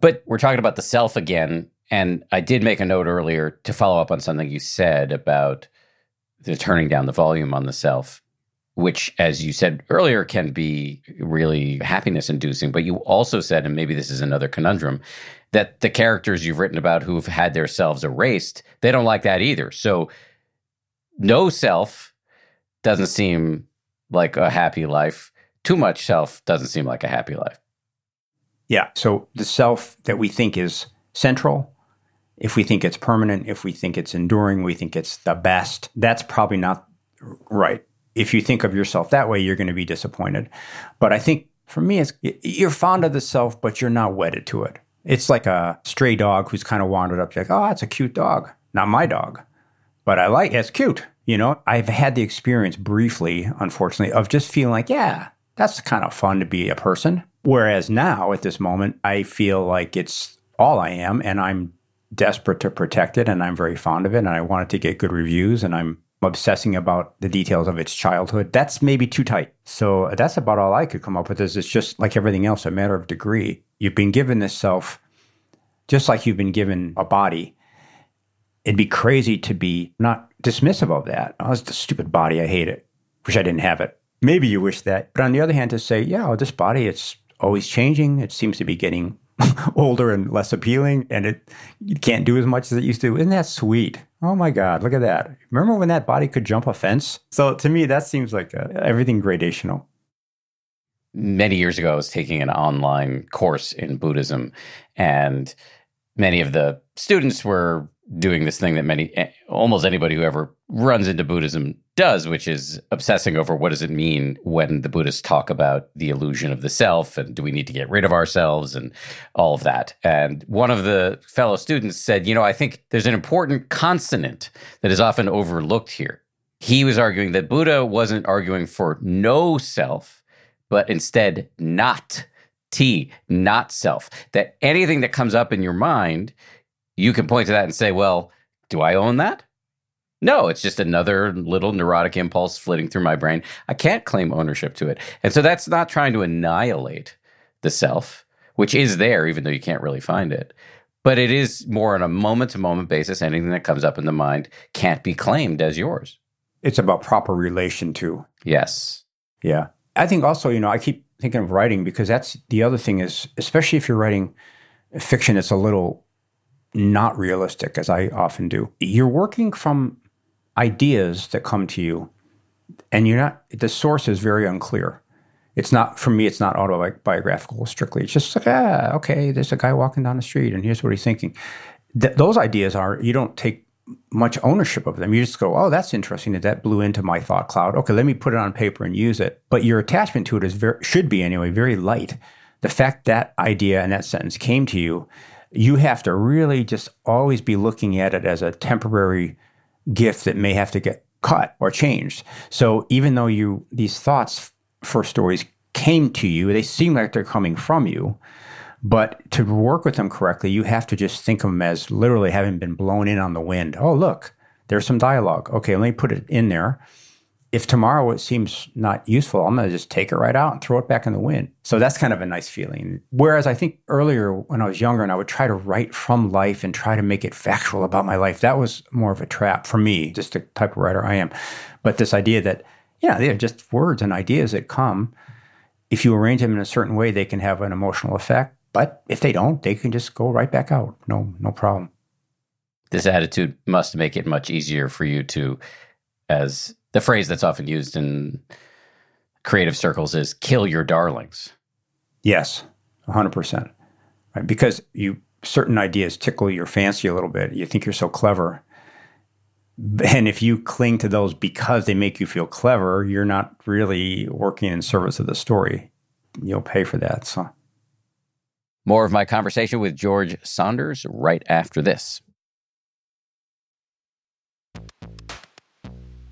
But we're talking about the self again. And I did make a note earlier to follow up on something you said about the turning down the volume on the self, which, as you said earlier, can be really happiness inducing. But you also said, and maybe this is another conundrum, that the characters you've written about who've had their selves erased, they don't like that either. So, no self doesn't seem like a happy life. Too much self doesn't seem like a happy life. Yeah. So the self that we think is central, if we think it's permanent, if we think it's enduring, we think it's the best, that's probably not right. If you think of yourself that way, you're going to be disappointed. But I think for me, it's you're fond of the self, but you're not wedded to it. It's like a stray dog who's kind of wandered up. You're like, oh, that's a cute dog. Not my dog, but I like it. It's cute. You know, I've had the experience briefly, unfortunately, of just feeling like, yeah, that's kind of fun to be a person. Whereas now, at this moment, I feel like it's all I am and I'm desperate to protect it and I'm very fond of it and I want it to get good reviews and I'm obsessing about the details of its childhood. That's maybe too tight. So that's about all I could come up with is it's just like everything else, a matter of degree. You've been given this self just like you've been given a body it'd be crazy to be not dismissive of that. Oh, it's the stupid body. I hate it. Wish I didn't have it. Maybe you wish that. But on the other hand, to say, yeah, well, this body, it's always changing. It seems to be getting older and less appealing, and it can't do as much as it used to. Isn't that sweet? Oh my God, look at that. Remember when that body could jump a fence? So to me, that seems like uh, everything gradational. Many years ago, I was taking an online course in Buddhism, and many of the students were doing this thing that many eh, almost anybody who ever runs into buddhism does which is obsessing over what does it mean when the buddhists talk about the illusion of the self and do we need to get rid of ourselves and all of that and one of the fellow students said you know i think there's an important consonant that is often overlooked here he was arguing that buddha wasn't arguing for no self but instead not T, not self. That anything that comes up in your mind you can point to that and say, well, do I own that? No, it's just another little neurotic impulse flitting through my brain. I can't claim ownership to it. And so that's not trying to annihilate the self, which is there, even though you can't really find it. But it is more on a moment to moment basis. Anything that comes up in the mind can't be claimed as yours. It's about proper relation to. Yes. Yeah. I think also, you know, I keep thinking of writing because that's the other thing is, especially if you're writing fiction that's a little not realistic, as I often do. You're working from ideas that come to you, and you're not, the source is very unclear. It's not, for me, it's not autobiographical strictly. It's just like, ah, okay, there's a guy walking down the street, and here's what he's thinking. Th- those ideas are, you don't take much ownership of them. You just go, oh, that's interesting that that blew into my thought cloud. Okay, let me put it on paper and use it. But your attachment to it is very, should be anyway, very light. The fact that idea and that sentence came to you you have to really just always be looking at it as a temporary gift that may have to get cut or changed. So even though you these thoughts for stories came to you, they seem like they're coming from you. But to work with them correctly, you have to just think of them as literally having been blown in on the wind. Oh, look, there's some dialogue. Okay, let me put it in there if tomorrow it seems not useful, I'm going to just take it right out and throw it back in the wind. So that's kind of a nice feeling. Whereas I think earlier when I was younger and I would try to write from life and try to make it factual about my life, that was more of a trap for me, just the type of writer I am. But this idea that, yeah, they're just words and ideas that come. If you arrange them in a certain way, they can have an emotional effect. But if they don't, they can just go right back out. No, no problem. This attitude must make it much easier for you to, as the phrase that's often used in creative circles is kill your darlings. Yes, 100%. Right? Because you certain ideas tickle your fancy a little bit. You think you're so clever. And if you cling to those because they make you feel clever, you're not really working in service of the story. You'll pay for that. So, more of my conversation with George Saunders right after this.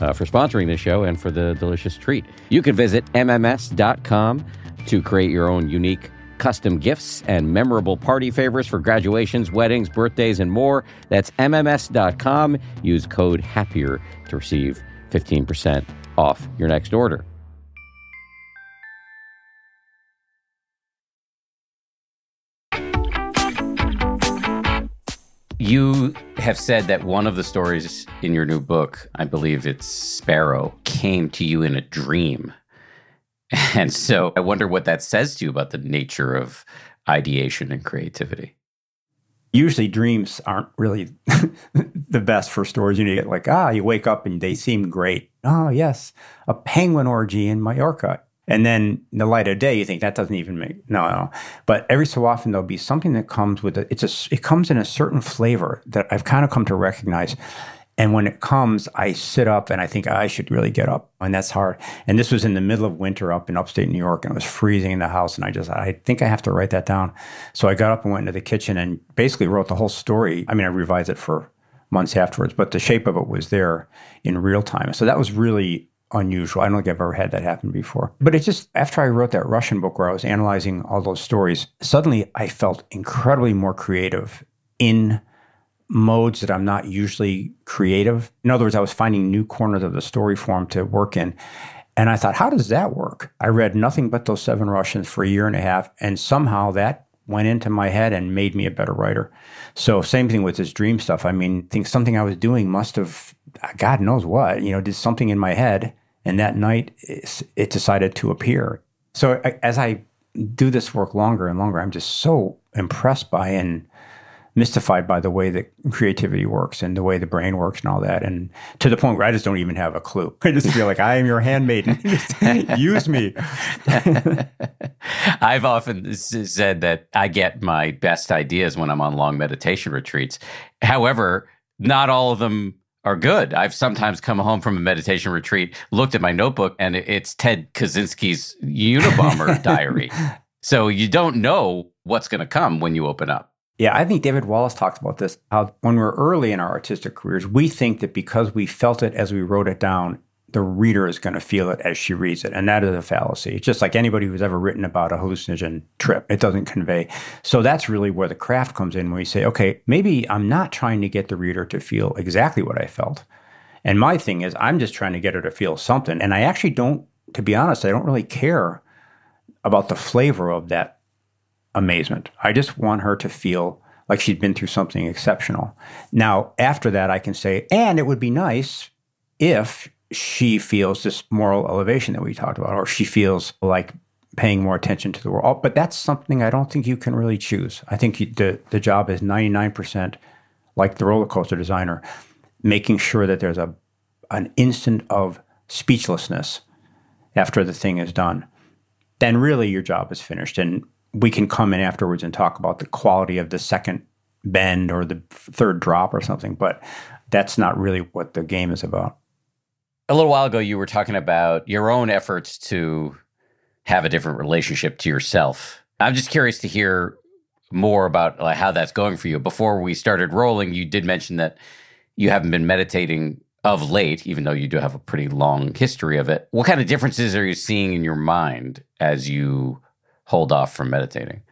Uh, for sponsoring this show and for the delicious treat. You can visit MMS.com to create your own unique custom gifts and memorable party favors for graduations, weddings, birthdays, and more. That's MMS.com. Use code HAPPIER to receive 15% off your next order. You have said that one of the stories in your new book, I believe it's Sparrow, came to you in a dream. And so I wonder what that says to you about the nature of ideation and creativity. Usually, dreams aren't really the best for stories. You, know, you get like, ah, you wake up and they seem great. Oh, yes, a penguin orgy in Mallorca. And then in the light of day, you think that doesn't even make no, no. But every so often there'll be something that comes with it. It's a it comes in a certain flavor that I've kind of come to recognize. And when it comes, I sit up and I think I should really get up, and that's hard. And this was in the middle of winter up in upstate New York, and it was freezing in the house. And I just, I think I have to write that down. So I got up and went into the kitchen and basically wrote the whole story. I mean, I revised it for months afterwards, but the shape of it was there in real time. So that was really unusual. I don't think I've ever had that happen before. But it just, after I wrote that Russian book where I was analyzing all those stories, suddenly I felt incredibly more creative in modes that I'm not usually creative. In other words, I was finding new corners of the story form to work in. And I thought, how does that work? I read nothing but those seven Russians for a year and a half, and somehow that went into my head and made me a better writer. So same thing with this dream stuff. I mean, think something I was doing must have, God knows what, you know, did something in my head and that night, it decided to appear. So as I do this work longer and longer, I'm just so impressed by and mystified by the way that creativity works and the way the brain works and all that. And to the point where I just don't even have a clue. I just feel like I am your handmaiden. Use me. I've often said that I get my best ideas when I'm on long meditation retreats. However, not all of them are good. I've sometimes come home from a meditation retreat, looked at my notebook, and it's Ted Kaczynski's Unabomber diary. So you don't know what's going to come when you open up. Yeah, I think David Wallace talks about this. How when we're early in our artistic careers, we think that because we felt it as we wrote it down, the reader is going to feel it as she reads it. And that is a fallacy. It's just like anybody who's ever written about a hallucinogen trip, it doesn't convey. So that's really where the craft comes in, when you say, okay, maybe I'm not trying to get the reader to feel exactly what I felt. And my thing is, I'm just trying to get her to feel something. And I actually don't, to be honest, I don't really care about the flavor of that amazement. I just want her to feel like she'd been through something exceptional. Now, after that, I can say, and it would be nice if she feels this moral elevation that we talked about, or she feels like paying more attention to the world. But that's something I don't think you can really choose. I think the, the job is 99% like the roller coaster designer, making sure that there's a an instant of speechlessness after the thing is done. Then really your job is finished. And we can come in afterwards and talk about the quality of the second bend or the third drop or something. But that's not really what the game is about. A little while ago, you were talking about your own efforts to have a different relationship to yourself. I'm just curious to hear more about like, how that's going for you. Before we started rolling, you did mention that you haven't been meditating of late, even though you do have a pretty long history of it. What kind of differences are you seeing in your mind as you hold off from meditating?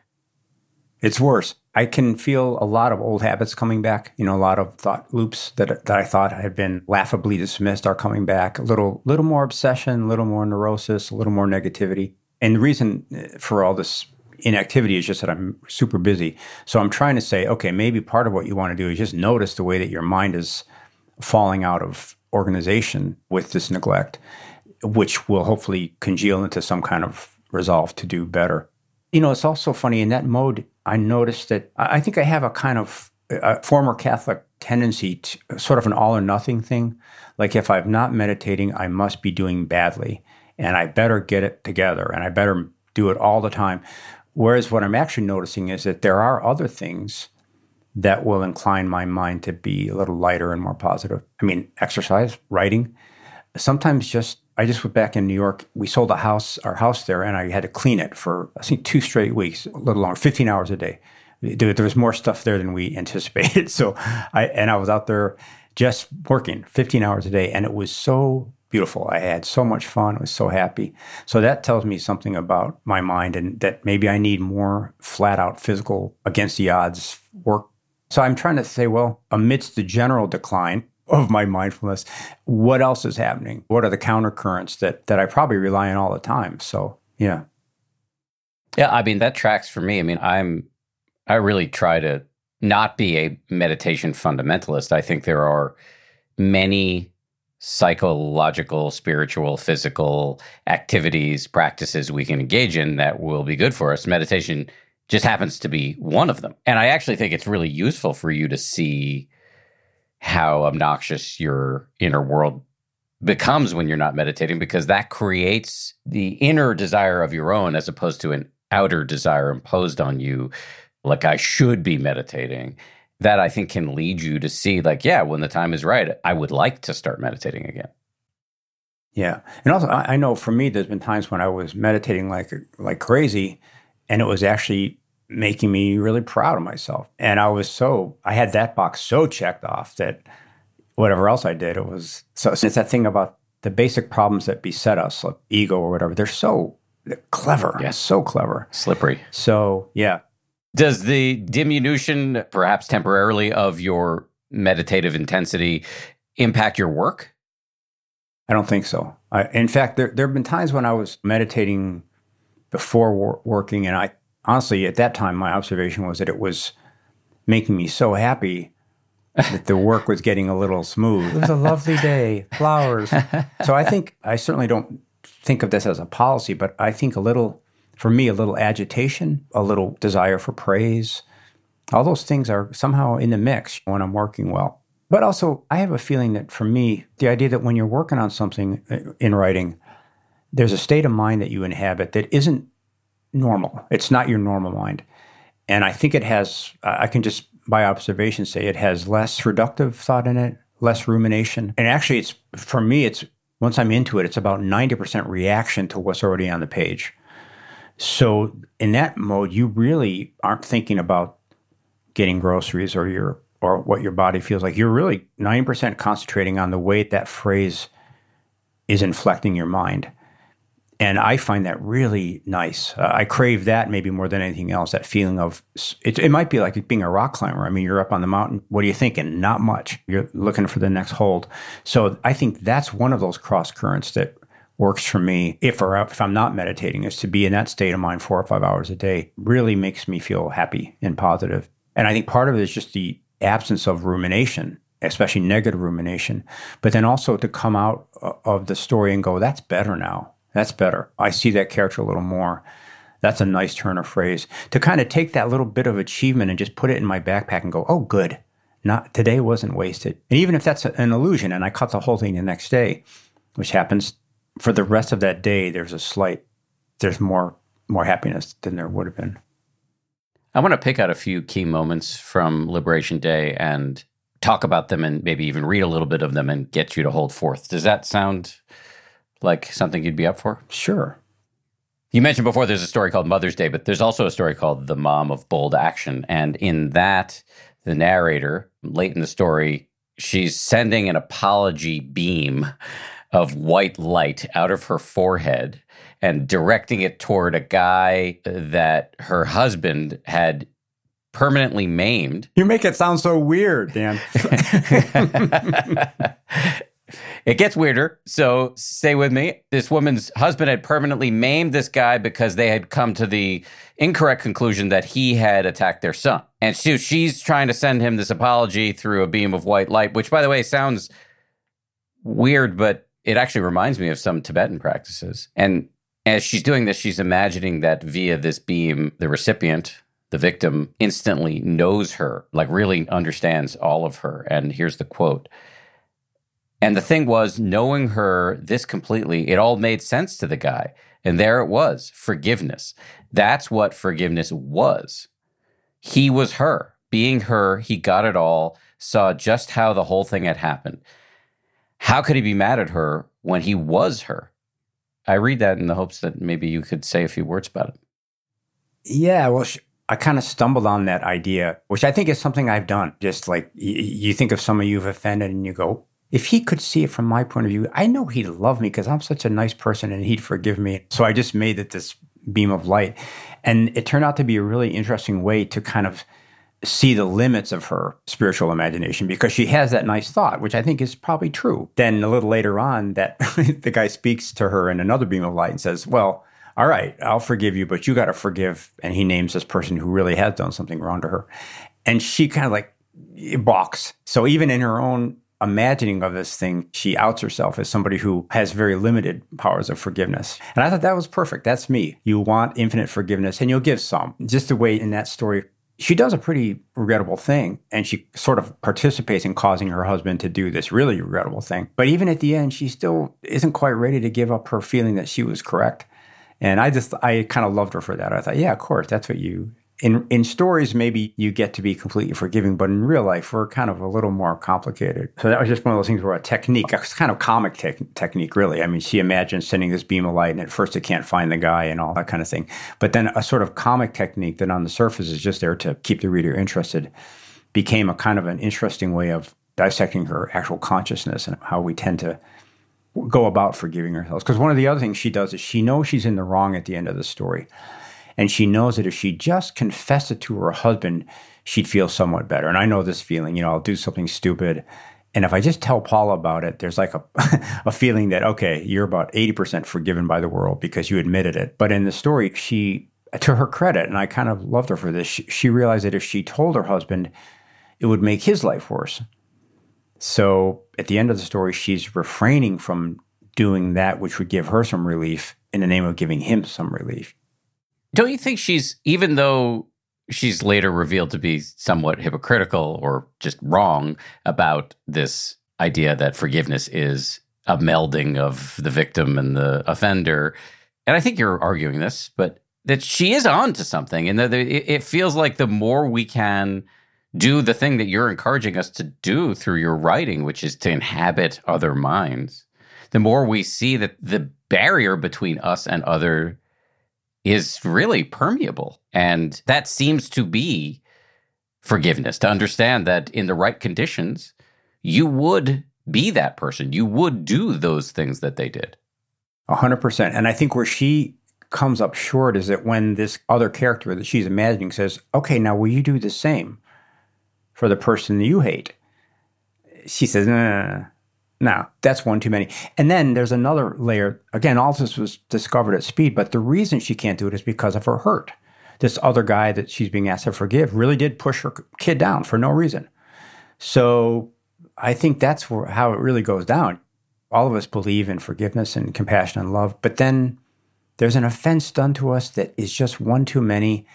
It's worse. I can feel a lot of old habits coming back. You know, a lot of thought loops that that I thought had been laughably dismissed are coming back. A little, little more obsession, a little more neurosis, a little more negativity. And the reason uh, for all this inactivity is just that I'm super busy. So I'm trying to say, okay, maybe part of what you want to do is just notice the way that your mind is falling out of organization with this neglect, which will hopefully congeal into some kind of resolve to do better. You know, it's also funny in that mode, I noticed that I think I have a kind of a former Catholic tendency to sort of an all or nothing thing. Like if I'm not meditating, I must be doing badly and I better get it together and I better do it all the time. Whereas what I'm actually noticing is that there are other things that will incline my mind to be a little lighter and more positive. I mean, exercise, writing. Sometimes just I just went back in New York. We sold a house, our house there, and I had to clean it for I think two straight weeks, a little longer, 15 hours a day. There, was more stuff there than we anticipated. So I and I was out there just working 15 hours a day, and it was so beautiful. I had so much fun. I was so happy. So that tells me something about my mind and that maybe I need more flat out physical against the odds work. So I'm trying to say, well, amidst the general decline of my mindfulness, what else is happening? What are the countercurrents that that I probably rely on all the time? So yeah. Yeah, I mean that tracks for me. I mean, I'm I really try to not be a meditation fundamentalist. I think there are many psychological, spiritual, physical activities, practices we can engage in that will be good for us. Meditation just happens to be one of them. And I actually think it's really useful for you to see how obnoxious your inner world becomes when you're not meditating because that creates the inner desire of your own as opposed to an outer desire imposed on you like I should be meditating that I think can lead you to see, like, yeah, when the time is right, I would like to start meditating again. Yeah, and also I know for me, there's been times when I was meditating like like crazy, and it was actually making me really proud of myself. And I was so I had that box so checked off that whatever else I did, it was so. It's that thing about the basic problems that beset us, like ego or whatever. They're so clever. Yeah. so clever, slippery. So yeah, does the diminution, perhaps temporarily, of your meditative intensity impact your work? I don't think so. I, in fact, there, there have been times when I was meditating before wor- working, and I honestly, at that time, my observation was that it was making me so happy that the work was getting a little smooth. It was a lovely day, flowers. so I think I certainly don't think of this as a policy, but I think a little for me, a little agitation, a little desire for praise. All those things are somehow in the mix when I'm working well. But also, I have a feeling that for me, the idea that when you're working on something uh, in writing, there's a state of mind that you inhabit that isn't normal. It's not your normal mind. And I think it has, I can just by observation say it has less reductive thought in it, less rumination. And actually, it's for me, it's once I'm into it, it's about 90% reaction to what's already on the page. So in that mode, you really aren't thinking about getting groceries or your or what your body feels like. You're really 90% concentrating on the way that phrase is inflecting your mind. And I find that really nice. Uh, I crave that maybe more than anything else. That feeling of it, it might be like being a rock climber. I mean, you're up on the mountain. What are you thinking? Not much. You're looking for the next hold. So I think that's one of those cross currents that works for me if or if I'm not meditating is to be in that state of mind four or five hours a day really makes me feel happy and positive. And I think part of it is just the absence of rumination especially negative rumination, but then also to come out of the story and go, that's better now. That's better. I see that character a little more. That's a nice turn of phrase. To kind of take that little bit of achievement and just put it in my backpack and go, oh, good. Not today wasn't wasted. And even if that's an illusion and I cut the whole thing the next day, which happens for the rest of that day, there's a slight, there's more more happiness than there would have been. I want to pick out a few key moments from Liberation Day and talk about them and maybe even read a little bit of them and get you to hold forth. Does that sound like something you'd be up for? Sure. You mentioned before there's a story called Mother's Day, but there's also a story called The Mom of Bold Action. And in that, the narrator, late in the story, she's sending an apology beam of white light out of her forehead and directing it toward a guy that her husband had permanently maimed. You make it sound so weird, Dan. it gets weirder. So stay with me. This woman's husband had permanently maimed this guy because they had come to the incorrect conclusion that he had attacked their son. And so she's trying to send him this apology through a beam of white light, which, by the way, sounds weird, but it actually reminds me of some Tibetan practices. And as she's doing this, she's imagining that via this beam, the recipient, the victim, instantly knows her, like really understands all of her. And here's the quote. And the thing was, knowing her this completely, it all made sense to the guy. And there it was forgiveness. That's what forgiveness was. He was her. Being her, he got it all, saw just how the whole thing had happened. How could he be mad at her when he was her? I read that in the hopes that maybe you could say a few words about it. Yeah, well, I kind of stumbled on that idea, which I think is something I've done. Just like you think of someone you've offended and you go, if he could see it from my point of view, I know he'd love me because I'm such a nice person and he'd forgive me. So I just made it this beam of light. And it turned out to be a really interesting way to kind of see the limits of her spiritual imagination because she has that nice thought, which I think is probably true. Then a little later on, that the guy speaks to her in another beam of light and says, Well, all right, I'll forgive you, but you got to forgive. And he names this person who really has done something wrong to her. And she kind of like balks. So even in her own imagining of this thing, she outs herself as somebody who has very limited powers of forgiveness. And I thought that was perfect. That's me. You want infinite forgiveness and you'll give some. Just the way in that story she does a pretty regrettable thing and she sort of participates in causing her husband to do this really regrettable thing. But even at the end, she still isn't quite ready to give up her feeling that she was correct. And I just, I kind of loved her for that. I thought, yeah, of course, that's what you in in stories maybe you get to be completely forgiving but in real life we're kind of a little more complicated. So that was just one of those things where a technique a kind of comic te- technique really. I mean she imagines sending this beam of light and at first it can't find the guy and all that kind of thing. But then a sort of comic technique that on the surface is just there to keep the reader interested became a kind of an interesting way of dissecting her actual consciousness and how we tend to go about forgiving ourselves. Because one of the other things she does is she knows she's in the wrong at the end of the story and she knows that if she just confessed it to her husband, she'd feel somewhat better. And I know this feeling, you know, I'll do something stupid. And if I just tell Paula about it, there's like a, a feeling that, okay, you're about 80% forgiven by the world because you admitted it. But in the story, she, to her credit, and I kind of loved her for this, she, she realized that if she told her husband, it would make his life worse. So at the end of the story, she's refraining from doing that which would give her some relief in the name of giving him some relief. Don't you think she's, even though she's later revealed to be somewhat hypocritical or just wrong about this idea that forgiveness is a melding of the victim and the offender. And I think you're arguing this, but that she is on to something. And that it feels like the more we can do the thing that you're encouraging us to do through your writing, which is to inhabit other minds, the more we see that the barrier between us and other is really permeable. And that seems to be forgiveness to understand that in the right conditions, you would be that person. You would do those things that they did. A hundred percent. And I think where she comes up short is that when this other character that she's imagining says, okay, now will you do the same for the person you hate? She says, no, no, that's one too many. And then there's another layer. Again, all this was discovered at speed, but the reason she can't do it is because of her hurt. This other guy that she's being asked to forgive really did push her kid down for no reason. So I think that's where, how it really goes down. All of us believe in forgiveness and compassion and love, but then there's an offense done to us that is just one too many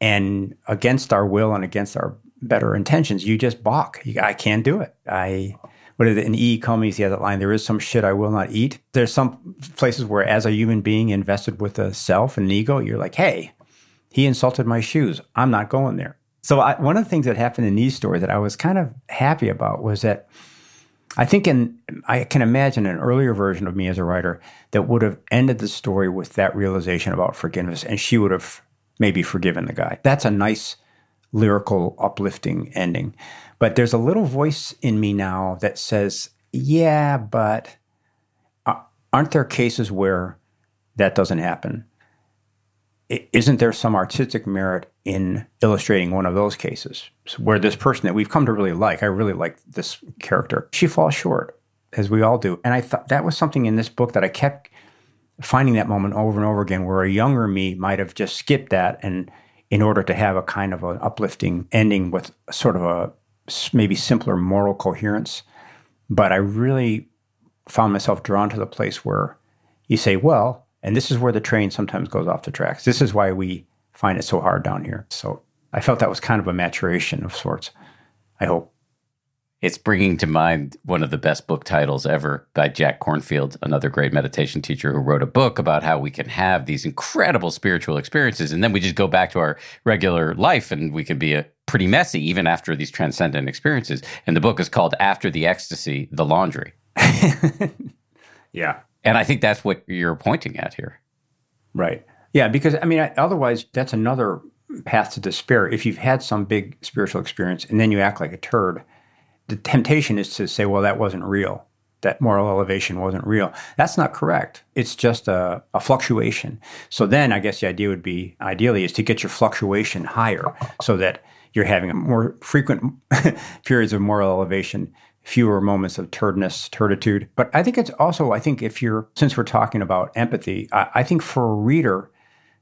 and against our will and against our better intentions, you just balk. You, I can't do it. I what is it? In E. Cummings, he has that line, there is some shit I will not eat. There's some places where as a human being invested with a self and an ego, you're like, hey, he insulted my shoes. I'm not going there. So I, one of the things that happened in these stories that I was kind of happy about was that I think in I can imagine an earlier version of me as a writer that would have ended the story with that realization about forgiveness, and she would have maybe forgiven the guy. That's a nice lyrical, uplifting ending. But there's a little voice in me now that says, yeah, but uh, aren't there cases where that doesn't happen? Isn't there some artistic merit in illustrating one of those cases where this person that we've come to really like, I really like this character, she falls short, as we all do. And I thought that was something in this book that I kept finding that moment over and over again where a younger me might have just skipped that and in order to have a kind of an uplifting ending with sort of a maybe simpler moral coherence. But I really found myself drawn to the place where you say, well, and this is where the train sometimes goes off the tracks. This is why we find it so hard down here. So I felt that was kind of a maturation of sorts, I hope. It's bringing to mind one of the best book titles ever by Jack Kornfield, another great meditation teacher who wrote a book about how we can have these incredible spiritual experiences. And then we just go back to our regular life and we can be a pretty messy even after these transcendent experiences. And the book is called After the Ecstasy, The Laundry. yeah. And I think that's what you're pointing at here. Right. Yeah. Because, I mean, otherwise, that's another path to despair. If you've had some big spiritual experience and then you act like a turd the temptation is to say, well, that wasn't real. That moral elevation wasn't real. That's not correct. It's just a, a fluctuation. So then I guess the idea would be ideally is to get your fluctuation higher so that you're having more frequent periods of moral elevation, fewer moments of turdness, turtitude. But I think it's also, I think if you're, since we're talking about empathy, I, I think for a reader,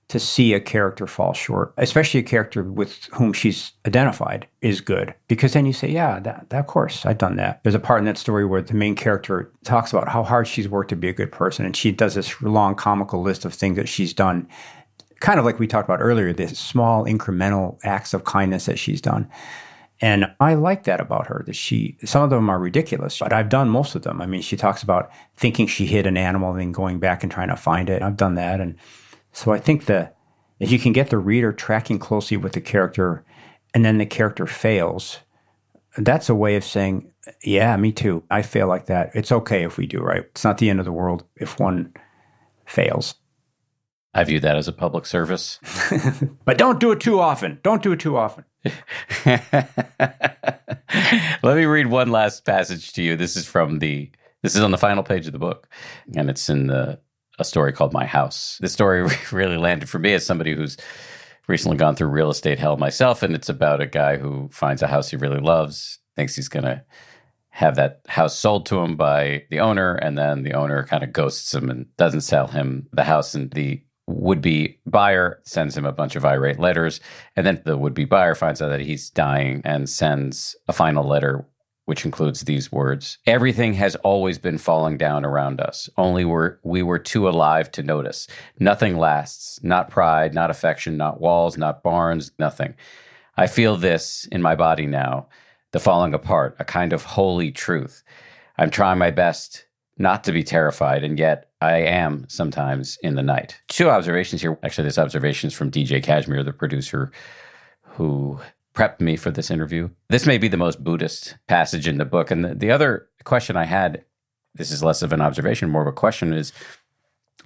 to see a character fall short, especially a character with whom she's identified, is good. Because then you say, yeah, that, that, course, I've done that. There's a part in that story where the main character talks about how hard she's worked to be a good person. And she does this long comical list of things that she's done, kind of like we talked about earlier, this small incremental acts of kindness that she's done. And I like that about her that she, some of them are ridiculous, but I've done most of them. I mean, she talks about thinking she hit an animal and then going back and trying to find it. I've done that. And so I think that if you can get the reader tracking closely with the character and then the character fails, that's a way of saying, yeah, me too. I fail like that. It's okay if we do, right? It's not the end of the world if one fails. I view that as a public service. but don't do it too often. Don't do it too often. Let me read one last passage to you. This is from the this is on the final page of the book and it's in the a story called My House. This story really landed for me as somebody who's recently gone through real estate hell myself. And it's about a guy who finds a house he really loves, thinks he's going to have that house sold to him by the owner. And then the owner kind of ghosts him and doesn't sell him the house. And the would be buyer sends him a bunch of irate letters. And then the would be buyer finds out that he's dying and sends a final letter which includes these words Everything has always been falling down around us, only we're, we were too alive to notice. Nothing lasts, not pride, not affection, not walls, not barns, nothing. I feel this in my body now, the falling apart, a kind of holy truth. I'm trying my best not to be terrified, and yet I am sometimes in the night. Two observations here. Actually, this observation is from DJ Kashmir, the producer who prepped me for this interview. This may be the most Buddhist passage in the book. And the, the other question I had, this is less of an observation, more of a question, is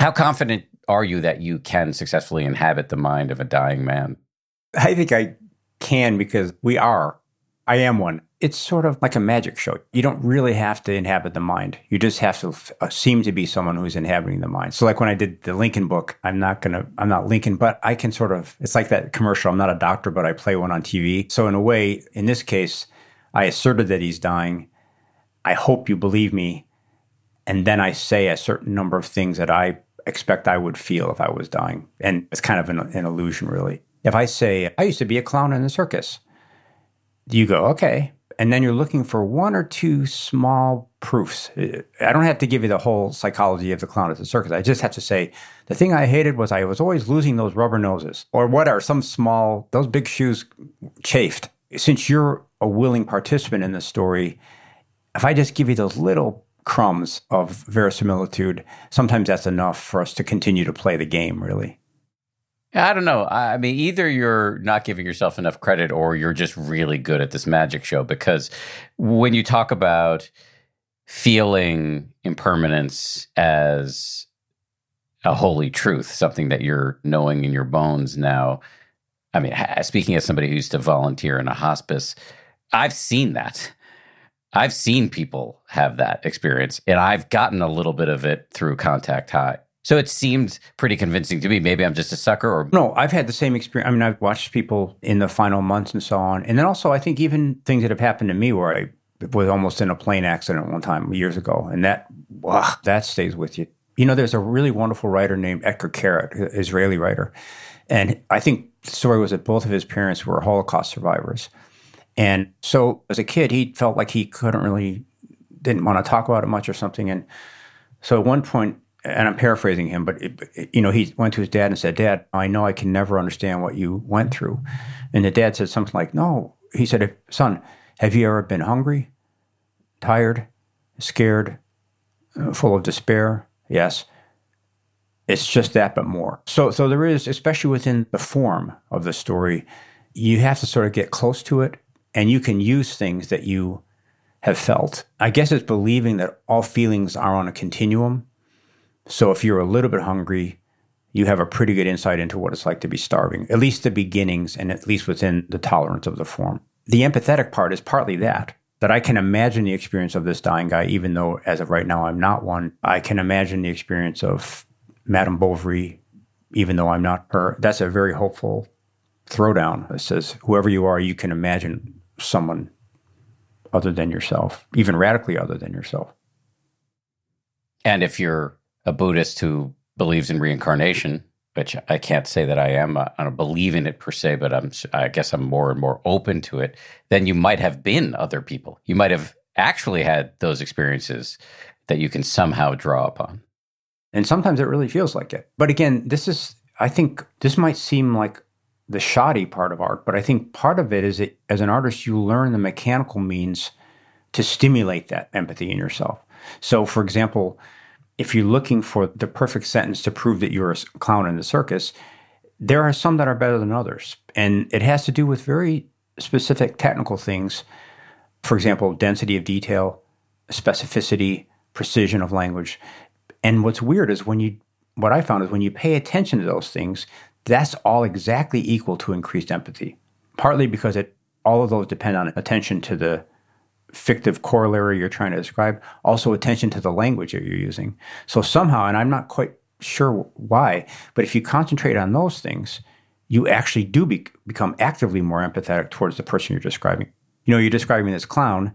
how confident are you that you can successfully inhabit the mind of a dying man? I think I can because we are. I am one it's sort of like a magic show. You don't really have to inhabit the mind. You just have to uh, seem to be someone who's inhabiting the mind. So like when I did the Lincoln book, I'm not to, I'm not Lincoln, but I can sort of, it's like that commercial. I'm not a doctor, but I play one on TV. So in a way, in this case, I asserted that he's dying. I hope you believe me. And then I say a certain number of things that I expect I would feel if I was dying. And it's kind of an, an illusion, really. If I say, I used to be a clown in the circus, you go, okay, and then you're looking for one or two small proofs. Uh, I don't have to give you the whole psychology of the clown at the circus. I just have to say the thing I hated was I was always losing those rubber noses or whatever, some small, those big shoes chafed. Since you're a willing participant in the story, if I just give you those little crumbs of verisimilitude, sometimes that's enough for us to continue to play the game, really. I don't know. I mean, either you're not giving yourself enough credit or you're just really good at this magic show because when you talk about feeling impermanence as a holy truth, something that you're knowing in your bones now. I mean, speaking as somebody who used to volunteer in a hospice, I've seen that. I've seen people have that experience, and I've gotten a little bit of it through Contact High. So it seemed pretty convincing to me. Maybe I'm just a sucker or No, I've had the same experience. I mean, I've watched people in the final months and so on. And then also I think even things that have happened to me where I was almost in a plane accident one time years ago. And that wow, that stays with you. You know, there's a really wonderful writer named Etgar Keret, Israeli writer. And I think the story was that both of his parents were Holocaust survivors. And so as a kid, he felt like he couldn't really, didn't want to talk about it much or something. And so at one point, and I'm paraphrasing him, but it, you know, he went to his dad and said, "Dad, I know I can never understand what you went through." And the dad said something like, "No." He said, "Son, have you ever been hungry, tired, scared, uh, full of despair?" Yes. It's just that, but more. So, so there is, especially within the form of the story, you have to sort of get close to it, and you can use things that you have felt. I guess it's believing that all feelings are on a continuum so if you're a little bit hungry, you have a pretty good insight into what it's like to be starving, at least the beginnings and at least within the tolerance of the form. The empathetic part is partly that, that I can imagine the experience of this dying guy, even though as of right now I'm not one. I can imagine the experience of Madame Bovary, even though I'm not her. That's a very hopeful throwdown that says, whoever you are, you can imagine someone other than yourself, even radically other than yourself. And if you're a Buddhist who believes in reincarnation, which I can't say that I am. I don't believe in it per se, but I'm. I guess I'm more and more open to it. Then you might have been other people. You might have actually had those experiences that you can somehow draw upon. And sometimes it really feels like it. But again, this is. I think this might seem like the shoddy part of art, but I think part of it is that as an artist, you learn the mechanical means to stimulate that empathy in yourself. So, for example, if you're looking for the perfect sentence to prove that you're a clown in the circus, there are some that are better than others. And it has to do with very specific technical things. For example, density of detail, specificity, precision of language. And what's weird is when you, what I found is when you pay attention to those things, that's all exactly equal to increased empathy. Partly because it, all of those depend on attention to the fictive corollary you're trying to describe, also attention to the language that you're using. So somehow, and I'm not quite sure why, but if you concentrate on those things, you actually do be, become actively more empathetic towards the person you're describing. You know, you're describing this clown.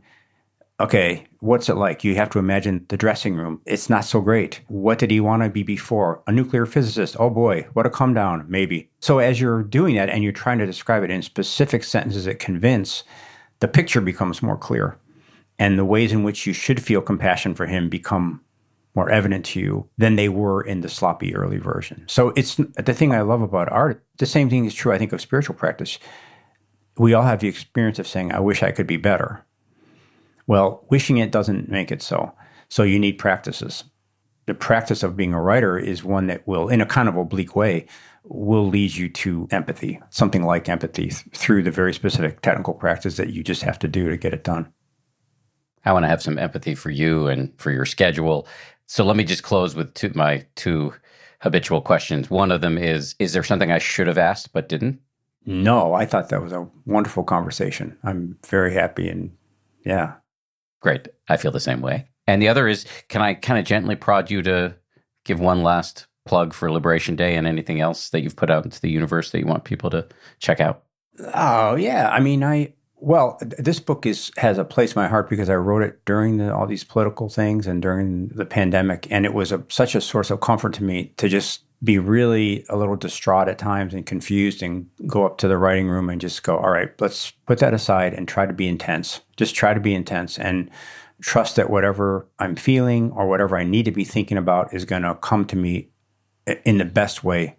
Okay, what's it like? You have to imagine the dressing room. It's not so great. What did he want to be before? A nuclear physicist. Oh boy, what a come down, maybe. So as you're doing that and you're trying to describe it in specific sentences that convince, the picture becomes more clear and the ways in which you should feel compassion for him become more evident to you than they were in the sloppy early version. So it's the thing I love about art. The same thing is true, I think, of spiritual practice. We all have the experience of saying, I wish I could be better. Well, wishing it doesn't make it so. So you need practices. The practice of being a writer is one that will, in a kind of oblique way, will lead you to empathy, something like empathy th- through the very specific technical practice that you just have to do to get it done. I want to have some empathy for you and for your schedule. So let me just close with two, my two habitual questions. One of them is Is there something I should have asked but didn't? No, I thought that was a wonderful conversation. I'm very happy and yeah. Great. I feel the same way. And the other is Can I kind of gently prod you to give one last plug for Liberation Day and anything else that you've put out into the universe that you want people to check out? Oh, yeah. I mean, I well, this book is has a place in my heart because I wrote it during the, all these political things and during the pandemic, and it was a, such a source of comfort to me to just be really a little distraught at times and confused and go up to the writing room and just go, all right, let's put that aside and try to be intense. Just try to be intense and trust that whatever I'm feeling or whatever I need to be thinking about is going to come to me in the best way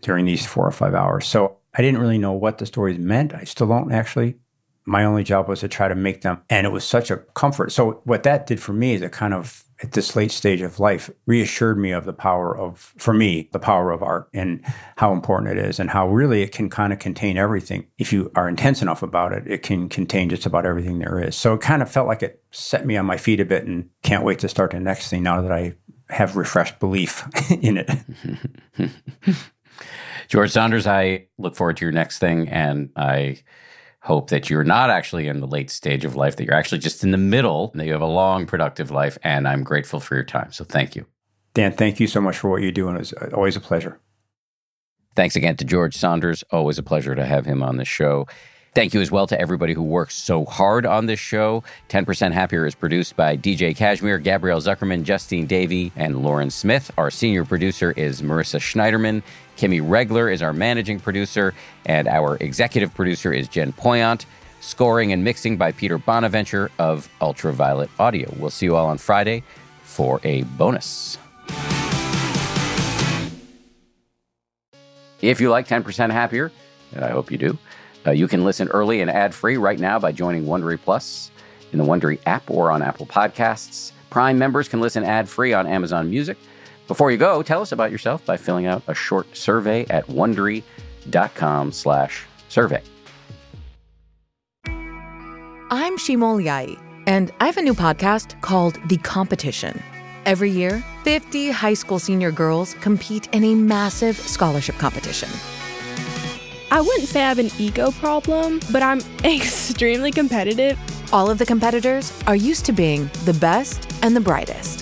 during these four or five hours. So I didn't really know what the stories meant. I still don't actually. My only job was to try to make them. And it was such a comfort. So, what that did for me is it kind of, at this late stage of life, reassured me of the power of, for me, the power of art and how important it is and how really it can kind of contain everything. If you are intense enough about it, it can contain just about everything there is. So, it kind of felt like it set me on my feet a bit and can't wait to start the next thing now that I have refreshed belief in it. George Saunders, I look forward to your next thing, and I hope that you're not actually in the late stage of life, that you're actually just in the middle, that you have a long, productive life. And I'm grateful for your time. So thank you. Dan, thank you so much for what you do, and it's uh, always a pleasure. Thanks again to George Saunders. Always a pleasure to have him on the show. Thank you as well to everybody who works so hard on this show. 10% Happier is produced by DJ Kashmir, Gabrielle Zuckerman, Justine Davey, and Lauren Smith. Our senior producer is Marissa Schneiderman. Kimmy Regler is our managing producer, and our executive producer is Jen Poyant. Scoring and mixing by Peter Bonaventure of Ultraviolet Audio. We'll see you all on Friday for a bonus. If you like 10% Happier, and I hope you do, uh, you can listen early and ad free right now by joining Wondery Plus in the Wondery app or on Apple Podcasts. Prime members can listen ad free on Amazon Music. Before you go, tell us about yourself by filling out a short survey at wondery.com/slash survey. I'm Shima Oliaee, and I have a new podcast called The Competition. Every year, 50 high school senior girls compete in a massive scholarship competition. I wouldn't say I have an ego problem, but I'm extremely competitive. All of the competitors are used to being the best and the brightest,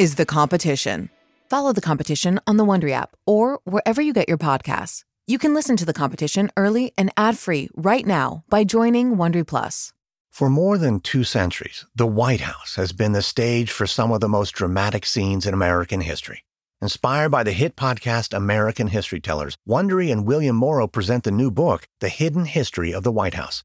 is The Competition. Follow The Competition on the Wondery app or wherever you get your podcasts. You can listen to The Competition early and ad-free right now by joining Wondery Plus. For more than two centuries, the White House has been the stage for some of the most dramatic scenes in American history. Inspired by the hit podcast American History Tellers, Wondery and William Morrow present the new book, The Hidden History of the White House.